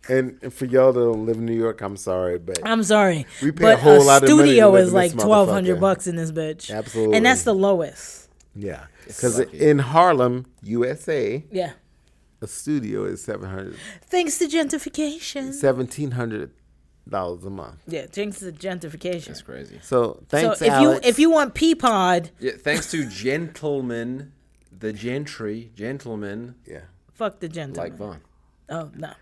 And, and for y'all that don't live in New York, I'm sorry, but I'm sorry, We pay but a whole lot of money to studio is like twelve hundred motherfucker. bucks in this bitch. Absolutely. and that's the lowest. yeah, because in Harlem, USA, Yeah, a studio is seven hundred, thanks to gentrification. seventeen hundred dollars a month. Yeah, thanks to gentrification. That's crazy. So thanks, so if Alex. you if you want Peapod, Yeah, thanks to gentlemen, the gentry, gentlemen yeah. fuck the gentleman. like Vaughn. oh no,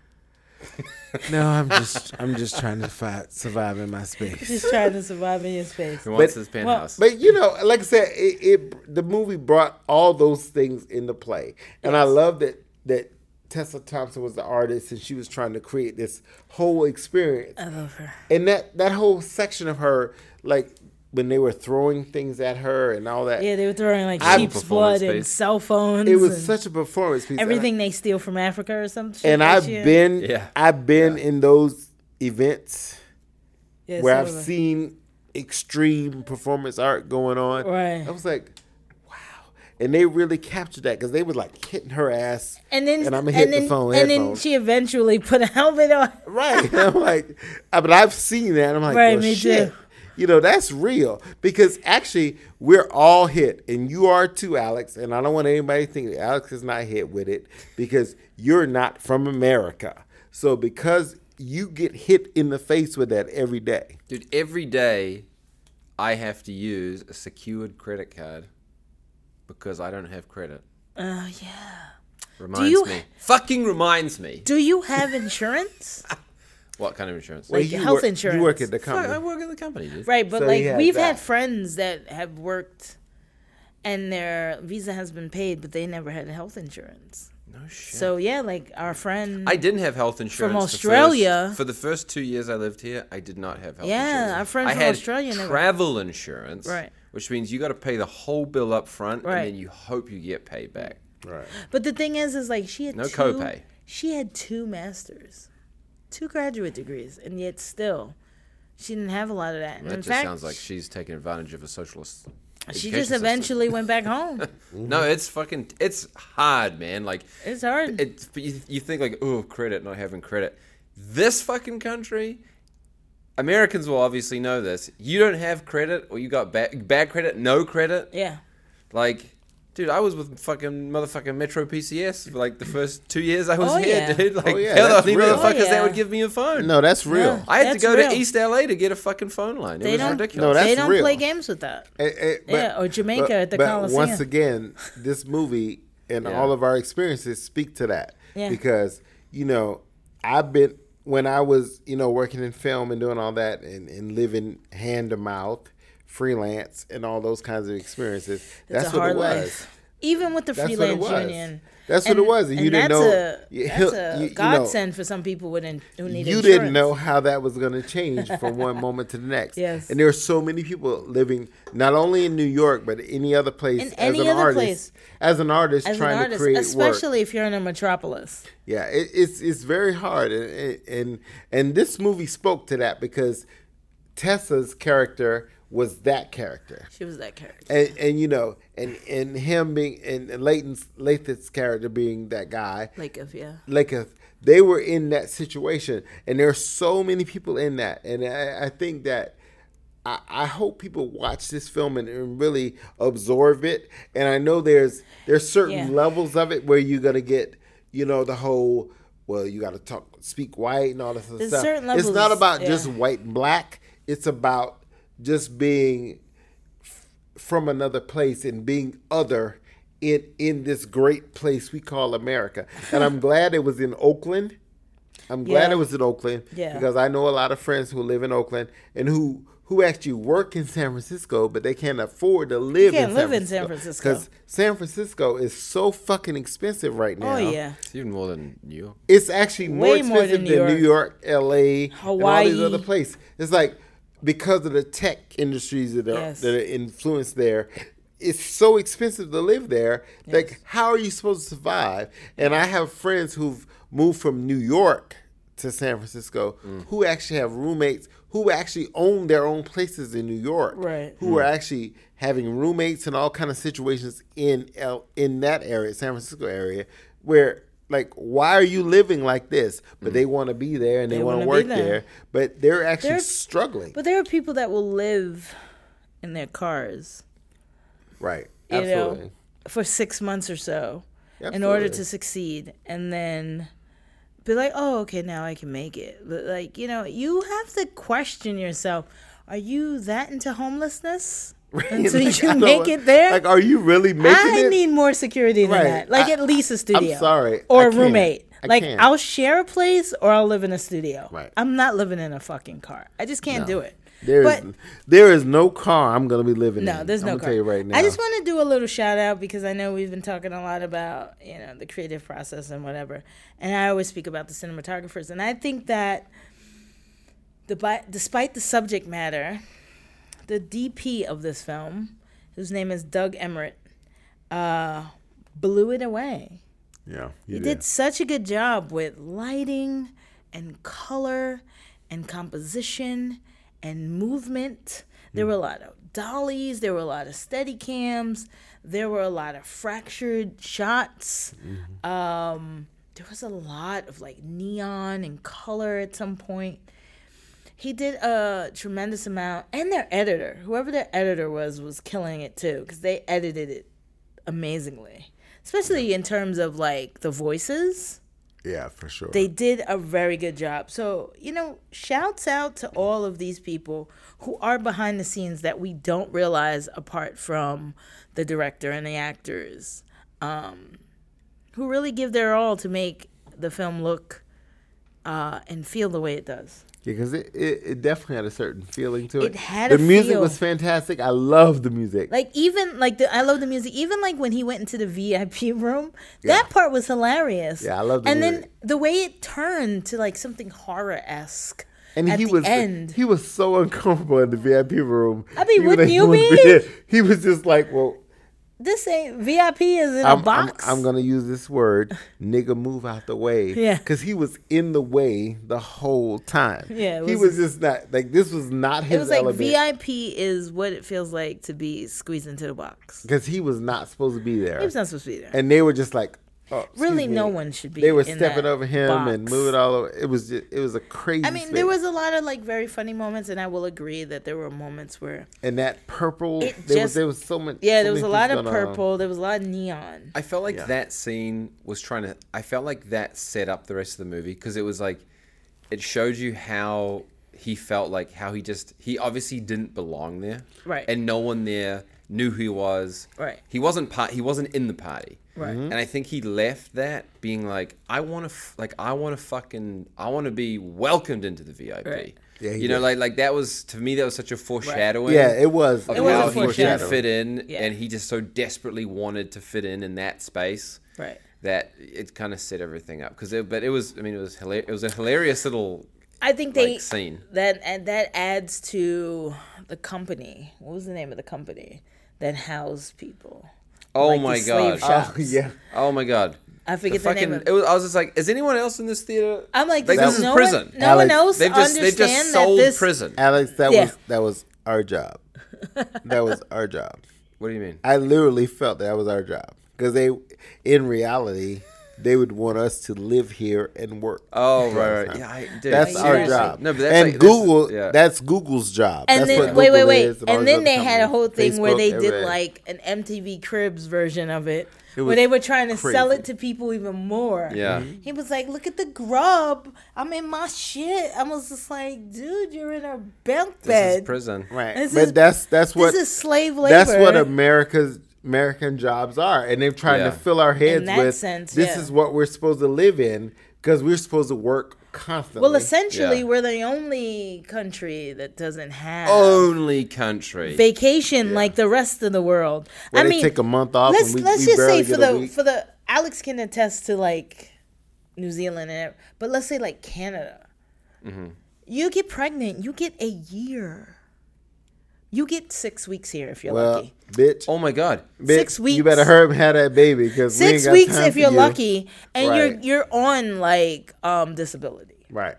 No, I'm just I'm just trying to fi- survive in my space. just trying to survive in your space. Who wants But- his penthouse? But you know, like I said, it, it the movie brought all those things into play, and I love that that Tessa Thompson was the artist, and she was trying to create this whole experience, I love her. and that that whole section of her, like when they were throwing things at her and all that, Yeah, they were throwing like I- sheep's Performance blood and piece. cell phones. it was such a performance piece. and I- everything they steal from Africa or something. And I've shit. been, Yeah. I've been in those events Yeah, where I've seen extreme performance art going on. Right. I was like, wow. And they really captured that because they were like hitting her ass. And then and I'm gonna hit the phone and then she eventually put a helmet on. Right. And I'm like, but I've seen that. I'm like, Right, well, me shit. too. You know, that's real because actually we're all hit, and you are too, Alex. And I don't want anybody to think that Alex is not hit with it because you're not from America. So because you get hit in the face with that every day. Dude, every day I have to use a secured credit card because I don't have credit. Oh yeah. Reminds you- me. Fucking reminds me. Do you have insurance? What kind of insurance? Like you health work, insurance. You work at the Fuck, I work at the company, dude. right, but So like we've that. had friends that have worked and their visa has been paid, but they never had health insurance. No shit. So yeah, like our friend. I didn't have health insurance the first- Australia. for the first two years I lived here. I did not have health Yeah, insurance. Yeah, our friend I from had Australia never- travel insurance, Right. Which means you got to pay the whole bill up front, Right. and then you hope you get paid back. Right. but the thing is, is like she had No two, copay. She had two masters, two graduate degrees, and yet still, she didn't have a lot of that. And That in just fact, sounds like she's taking advantage of a socialist. she just system. eventually went back home. No, it's fucking. It's hard, man. Like It's hard. it. You, you think like, oh, credit, not having credit. This fucking country, Americans will obviously know this. You don't have credit, or you got bad bad credit, no credit. yeah. Like, dude, I was with fucking motherfucking Metro PCS for like the first two years I was Oh, here, yeah. dude. Like, Oh, yeah, they're the that's only real. motherfuckers Oh, yeah. that would give me a phone. No, that's real. No. I had to go real. to East LA to get a fucking phone line. It They was don't- ridiculous. No, that's they don't real. play games with that. Eh, eh, but- Yeah, or Jamaica but- at the but Coliseum. Once again, this movie and Yeah. all of our experiences speak to that. Yeah. Because, you know, I've been when I was, you know, working in film and doing all that and, and living hand to mouth, freelance and all those kinds of experiences. That's a what hard it was. life. Even with the That's freelance union. That's what it was. And you didn't that's know- A, you- that's a you- you know, godsend for some people with in, who need you insurance. didn't know how that was going to change from one moment to the next. Yes. And there are so many people living not only in New York but any other place In as any an other artist. place. As an artist As an trying artist, to create work. especially if you're in a metropolis. Yeah, it, it's it's very hard, and, and and this movie spoke to that because Tessa's character was that character, She was that character. and and you know, and and him being and Leighton's Lathan's character being that guy, Like if yeah. like a, they were in that situation, and there are so many people in that, and I, I think that. I, I hope people watch this film and, and really absorb it. And I know there's there's certain Yeah. levels of it where you're gonna get, you know, the whole well, you got to talk, speak white and all this There's stuff. certain It's not about yeah. just white and black. It's about just being f- from another place and being other in in this great place we call America. And I'm glad it was in Oakland. I'm glad Yeah. it was in Oakland Yeah. because I know a lot of friends who live in Oakland and who who actually work in San Francisco, but they can't afford to live can't in live San in San Francisco. because San Francisco is so fucking expensive right oh, now. Oh yeah. It's even more than New York. It's actually more Way more expensive than than New New York, L.A., and all these other places. It's like because of the tech industries that are Yes. that are influenced there. It's so expensive to live there. Like, how are you supposed to survive? And I have friends who've moved from New York to San Francisco Mm. who actually have roommates who actually own their own places in New York. Right. Who are actually having roommates and all kind of situations in L, in that area, San Francisco area, where like why are you living like this? But they mm. want to be there and they, They want to work there. there. but they're actually There's- struggling. But there are people that will live in their cars, right. you Absolutely. know, for six months or so in order to succeed, and then be like, "Oh, okay, now I can make it." But like, you know, you have to question yourself: Are you that into homelessness until Like, you make it there? Like, are you really making I it? I need more security than Right. that. Like I- at least a studio. I'm sorry. Or a roommate. I like can't. I'll share a place or I'll live in a studio. Right. I'm not living in a fucking car. I just can't do it. There is but there is no car I'm gonna be living in. no, there's I'm no car. tell you right now. I just want to do a little shout out because I know we've been talking a lot about you know the creative process and whatever, and I always speak about the cinematographers, and I think that the despite the subject matter, the DP of this film, whose name is Doug Emmerich, uh, blew it away. yeah, He did such a good job with lighting and color and composition and movement. There were a lot of dollies, there were a lot of steady cams, there were a lot of fractured shots. Um, there was a lot of like neon and color at some point. He did a tremendous amount, and their editor, whoever their editor was, was killing it too because they edited it amazingly, especially in terms of like the voices. Yeah, for sure. They did a very good job. So, you know, shouts out to all of these people who are behind the scenes that we don't realize apart from the director and the actors, um, who really give their all to make the film look uh, and feel the way it does. Because it, it, it definitely had a certain feeling to it. It had the music feel. was fantastic. I love the music. Like even like the I love the music. Even like when he went into the VIP room, that part was hilarious. Yeah, I love the And then the way it turned to like something horror esque. and at he the was end. he was so uncomfortable in the VIP room. I mean, wouldn't you be? He was just like, well, this ain't VIP is in a I'm, I'm, box. I'm gonna use this word, nigga, move out the way. Yeah. because he was in the way the whole time. Yeah, it he was- was just not like this was not his. it was like element. VIP is what it feels like to be squeezed into the box. because he was not supposed to be there. He was not supposed to be there. and they were just like, oh, Really, me. no one should be. They were in stepping that over him and moving all over. It was just, it was a crazy. I mean, there was a lot of like very funny moments, and I will agree that there were moments where and that purple. It there was there was so much. yeah, so there was a lot of going on. purple. There was a lot of neon. I felt like Yeah. that scene was trying to. I felt like that set up the rest of the movie because it was like, it showed you how he felt like how he just he obviously didn't belong there, Right. And no one there knew who he was, Right. He wasn't part. He wasn't in the party, Right. Mm-hmm. And I think he left that being like, I want to, f- like, I want to fucking, I want to be welcomed into the VIP. Right. Yeah, he you know, like, like that was to me that was such a foreshadowing. Yeah, it was. Of It was a he didn't foreshadowing. fit in, Yeah. and he just so desperately wanted to fit in in that space Right. that it kind of set everything up. Because, it, but it was, I mean, it was hilarious. It was a hilarious little I think they like scene. that and that adds to the company. What was the name of the company that housed people? Oh Like my slave god! shop. Oh yeah. Oh my god! I The forget the, fucking, name of it was, I was just like, is anyone else in this theater? I'm like, like does this is no prison. One, no one else They've just they've just sold this prison. Alex, that Yeah. was that was our job. That was our job. What do you mean? I literally felt that was our job because they, in reality, they would want us to live here and work. Oh right, right. Yeah, I, dude, That's our seriously. job. No, but that's and like- that's- Google. yeah. That's Google's job. And that's then what wait, wait, Google wait, is and then they other had a whole thing where they did everything. like an MTV Cribs version of it, where they were trying to sell it to people even more. Yeah. Mm-hmm. He was like, "Look at the grub. I'm in my shit." I was just like, "Dude, you're in a bunk bed. This is prison. right. This but is- that's that's what this is slave labor." that's what America's American jobs are, and they're trying Yeah. to fill our heads that with sense, this yeah. is what we're supposed to live in because we're supposed to work constantly. Well, essentially, Yeah. we're the only country that doesn't have Only country. vacation like the rest of the world. Where I they mean, take a month off let's and we, let's we just say for the week. for the Alex can attest to like New Zealand and but let's say like Canada. Mm-hmm. You get pregnant, you get a year. You get six weeks here if you're well, lucky. bitch, oh my god. bitch, six You weeks. better hurry up and have that baby because Six we ain't weeks time if for you're you. lucky, and Right. you're you're on like um disability. Right.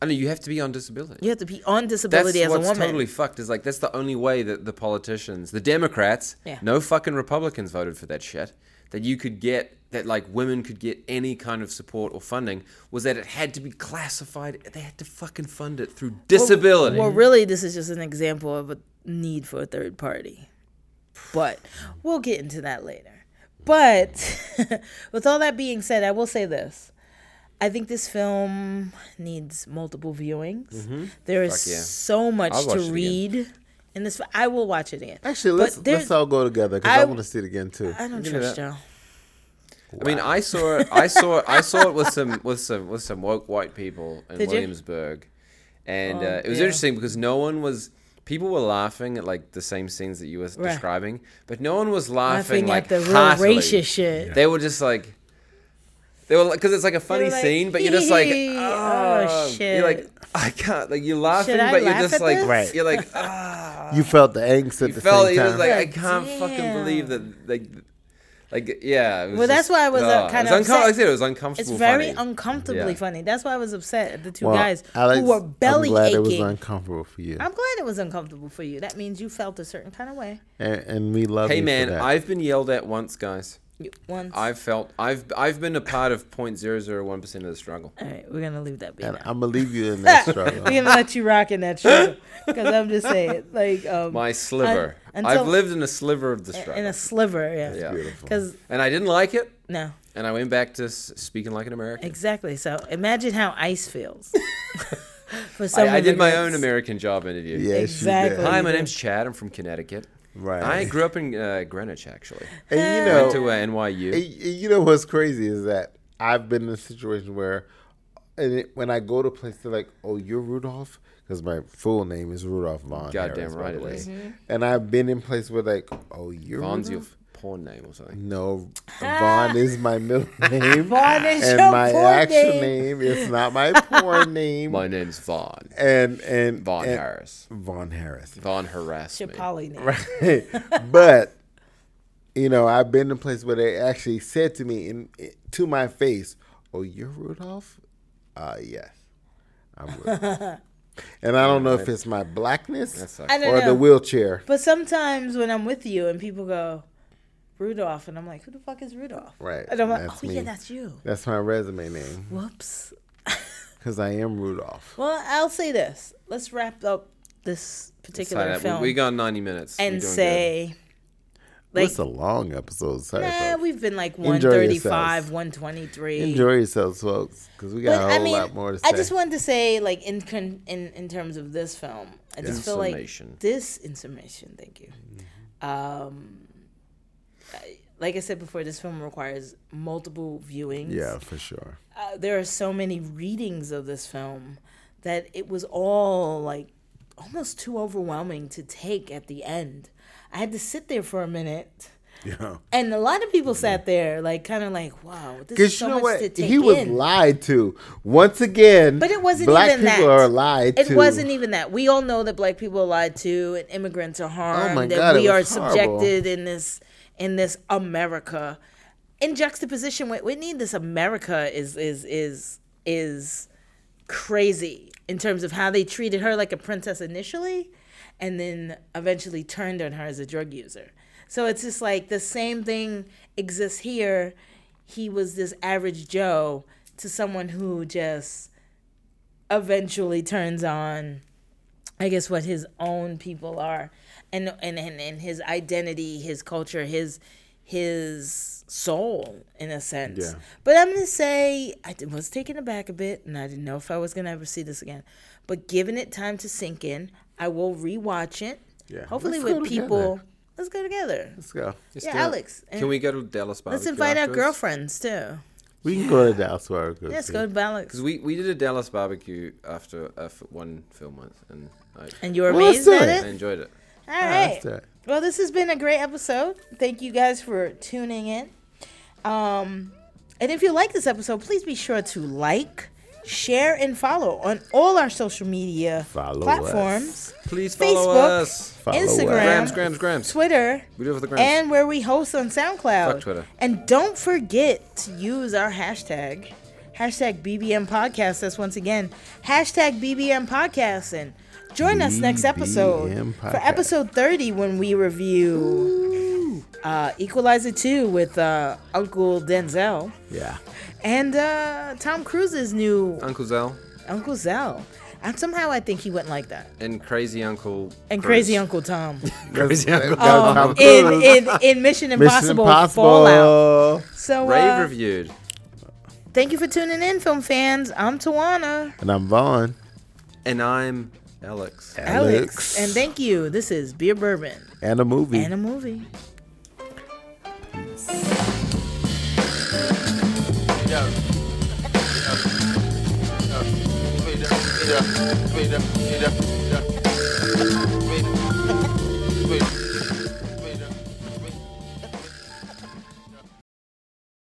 I know you have to be on disability. You have to be on That's disability as a what's woman. totally fucked. Is like that's the only way that the politicians, the Democrats, Yeah. no fucking Republicans voted for that shit. That you could get that like women could get any kind of support or funding was that it had to be classified. They had to fucking fund it through disability. Well, really, this is just an example of a need for a third party. But we'll get into that later. But with all that being said, I will say this. I think this film needs multiple viewings. There is yeah. so much I'll to it again. read in this. I will watch it again. Actually, let's there- let's all go together because I, I- want to see it again too. I don't Give me trust that. y'all. I mean, I saw it. I saw it. I saw it with some with some with some woke white people in Did you? Williamsburg, and Oh, uh, it was yeah. interesting because no one was. People were laughing at like the same scenes that you were Right. describing, but no one was laughing, Laughing like at the real racist shit. They were just like. They were because it's like a funny like, scene, but you're just like, "Hee, oh, shit. You're like. I can't. Like you're laughing, Should I but you're just like. Right. you're like, ah. you felt the angst at You the felt same it time. was like I can't fucking believe that like like yeah. It was Well, that's why I was, uh, oh, it kinda was uncom- upset. Like I said, it was uncomfortable. It's very funny. uncomfortably Yeah. funny. That's why I was upset at the two Well, guys Alex, who were belly I'm glad aching. it was uncomfortable for you, I'm glad it was uncomfortable for you. That means you felt a certain kind of way. and, and we love Hey you man, for that. I've been yelled at once, guys. You, once. I've felt I've I've been a part of 0.001 percent of the struggle. All right, we're gonna leave that be. and now. I'm gonna leave you in that struggle. We're gonna let you rock in that struggle because I'm just saying, like, um, My sliver. until- I've lived in a sliver of the struggle. in a sliver, yeah. yeah. Beautiful. Because And I didn't like it, no, and I went back to speaking like an American. exactly. So imagine how ice feels. for I, some I did my own. American job interview. Yes, Exactly. Hi, my name's Chad. I'm from Connecticut. Right. I grew up in uh, Greenwich, actually. and you know, Went to uh, NYU. And- and you know what's crazy is that I've been in a situation where, and it, when I go to places, they're like, "Oh, you're Rudolph," because my full name is Rudolph Vaughn. Goddamn Harris, by right the it way. is. And I've been in places where like, "Oh, you're Vaughn's your Rudolph?" Porn name or something. No, Vaughn is my middle name. Vaughn is and your my porn actual name. name is not my porn name. My name's Vaughn. and and Vaughn and- Harris. Vaughn Harris. Vaughn harassed Your me. poly name. Right. but you know, I've been in places where they actually said to me in to my face, "Oh, you're Rudolph." Uh, yes, I'm Rudolph. and I don't know if it's my blackness That sucks. I don't or know. the wheelchair. But sometimes when I'm with you and people go, Rudolph, and I'm like, who the fuck is Rudolph? Right, And I'm like, that's oh yeah, that's you. That's my resume name Whoops. because I am Rudolph. Well, I'll say this. Let's wrap up this particular film We, we got 90 minutes. And say, like, What's a long episode? Sorry, nah, folks. we've been like Enjoy 135, 123. Enjoy yourselves, folks, because we got But a I whole mean, lot more to say. I just wanted to say, like in in in terms of this film, I just feel like Summation. this information. Thank you. Um, I- like I said before, this film requires multiple viewings. yeah, for sure. uh, there are so many readings of this film that it was all like almost too overwhelming to take at the end. I had to sit there for a minute. Yeah. And a lot of people sat there, like, kind of like, "Wow, this is so you know much what? to take He was in." lied to. Once again, But it wasn't even that black even people that. are lied to. It to. wasn't even that. We all know that black people are lied to, and immigrants are harmed, Oh my God, it we are horrible. subjected in this in this America. In juxtaposition with Whitney, this America is is is is crazy in terms of how they treated her like a princess initially, and then eventually turned on her as a drug user. So it's just like the same thing exists here. He was this average Joe to someone who just eventually turns on I guess what his own people are and and and, and his identity, his culture, his his soul in a sense. Yeah. But I'm gonna say I was taken aback a bit and I didn't know if I was gonna ever see this again. But giving it time to sink in, I will rewatch it. Yeah. Hopefully Let's with people together. let's go together. Let's go. Let's Yeah, do it. Alex. Can we go to Dallas Barbecue? Let's Barbecue invite our girlfriends too. We can go to Dallas Barbecue. Let's go to Balance. Because we, we did a Dallas barbecue after uh, one film once, and I, And you're Well, amazed at it. I enjoyed it. All Yeah, right. let's do it. Well, this has been a great episode. Thank you guys for tuning in. Um, and if you like this episode, please be sure to like, share, and follow on all our social media Follow platforms Please follow Facebook, us. Follow Instagram, us. Grams, grams, grams. Twitter, We do it for the grams. and where we host on SoundCloud. Fuck Twitter. And don't forget to use our hashtag, hashtag BBM Podcast. That's once again, hashtag BBM Podcast. And join us next episode for episode 30 when we review uh, Equalizer 2 with uh, Uncle Denzel Yeah. and uh, Tom Cruise's new Uncle Zell Uncle Zell. And somehow I think he went like that. and Crazy Uncle. And Cruz. Crazy Uncle Tom. Crazy Uncle. That was Um, Tom in, in, in Mission Mission Impossible, Fallout. So, Rave uh, reviewed. thank you for tuning in, film fans. I'm Tawana, And I'm Vaughn. And I'm Alex. Alex. Alex. and thank you. This is Beer Bourbon And a movie. and a movie. Yeah. Yeah. Yeah. Yeah. Yeah. Yeah.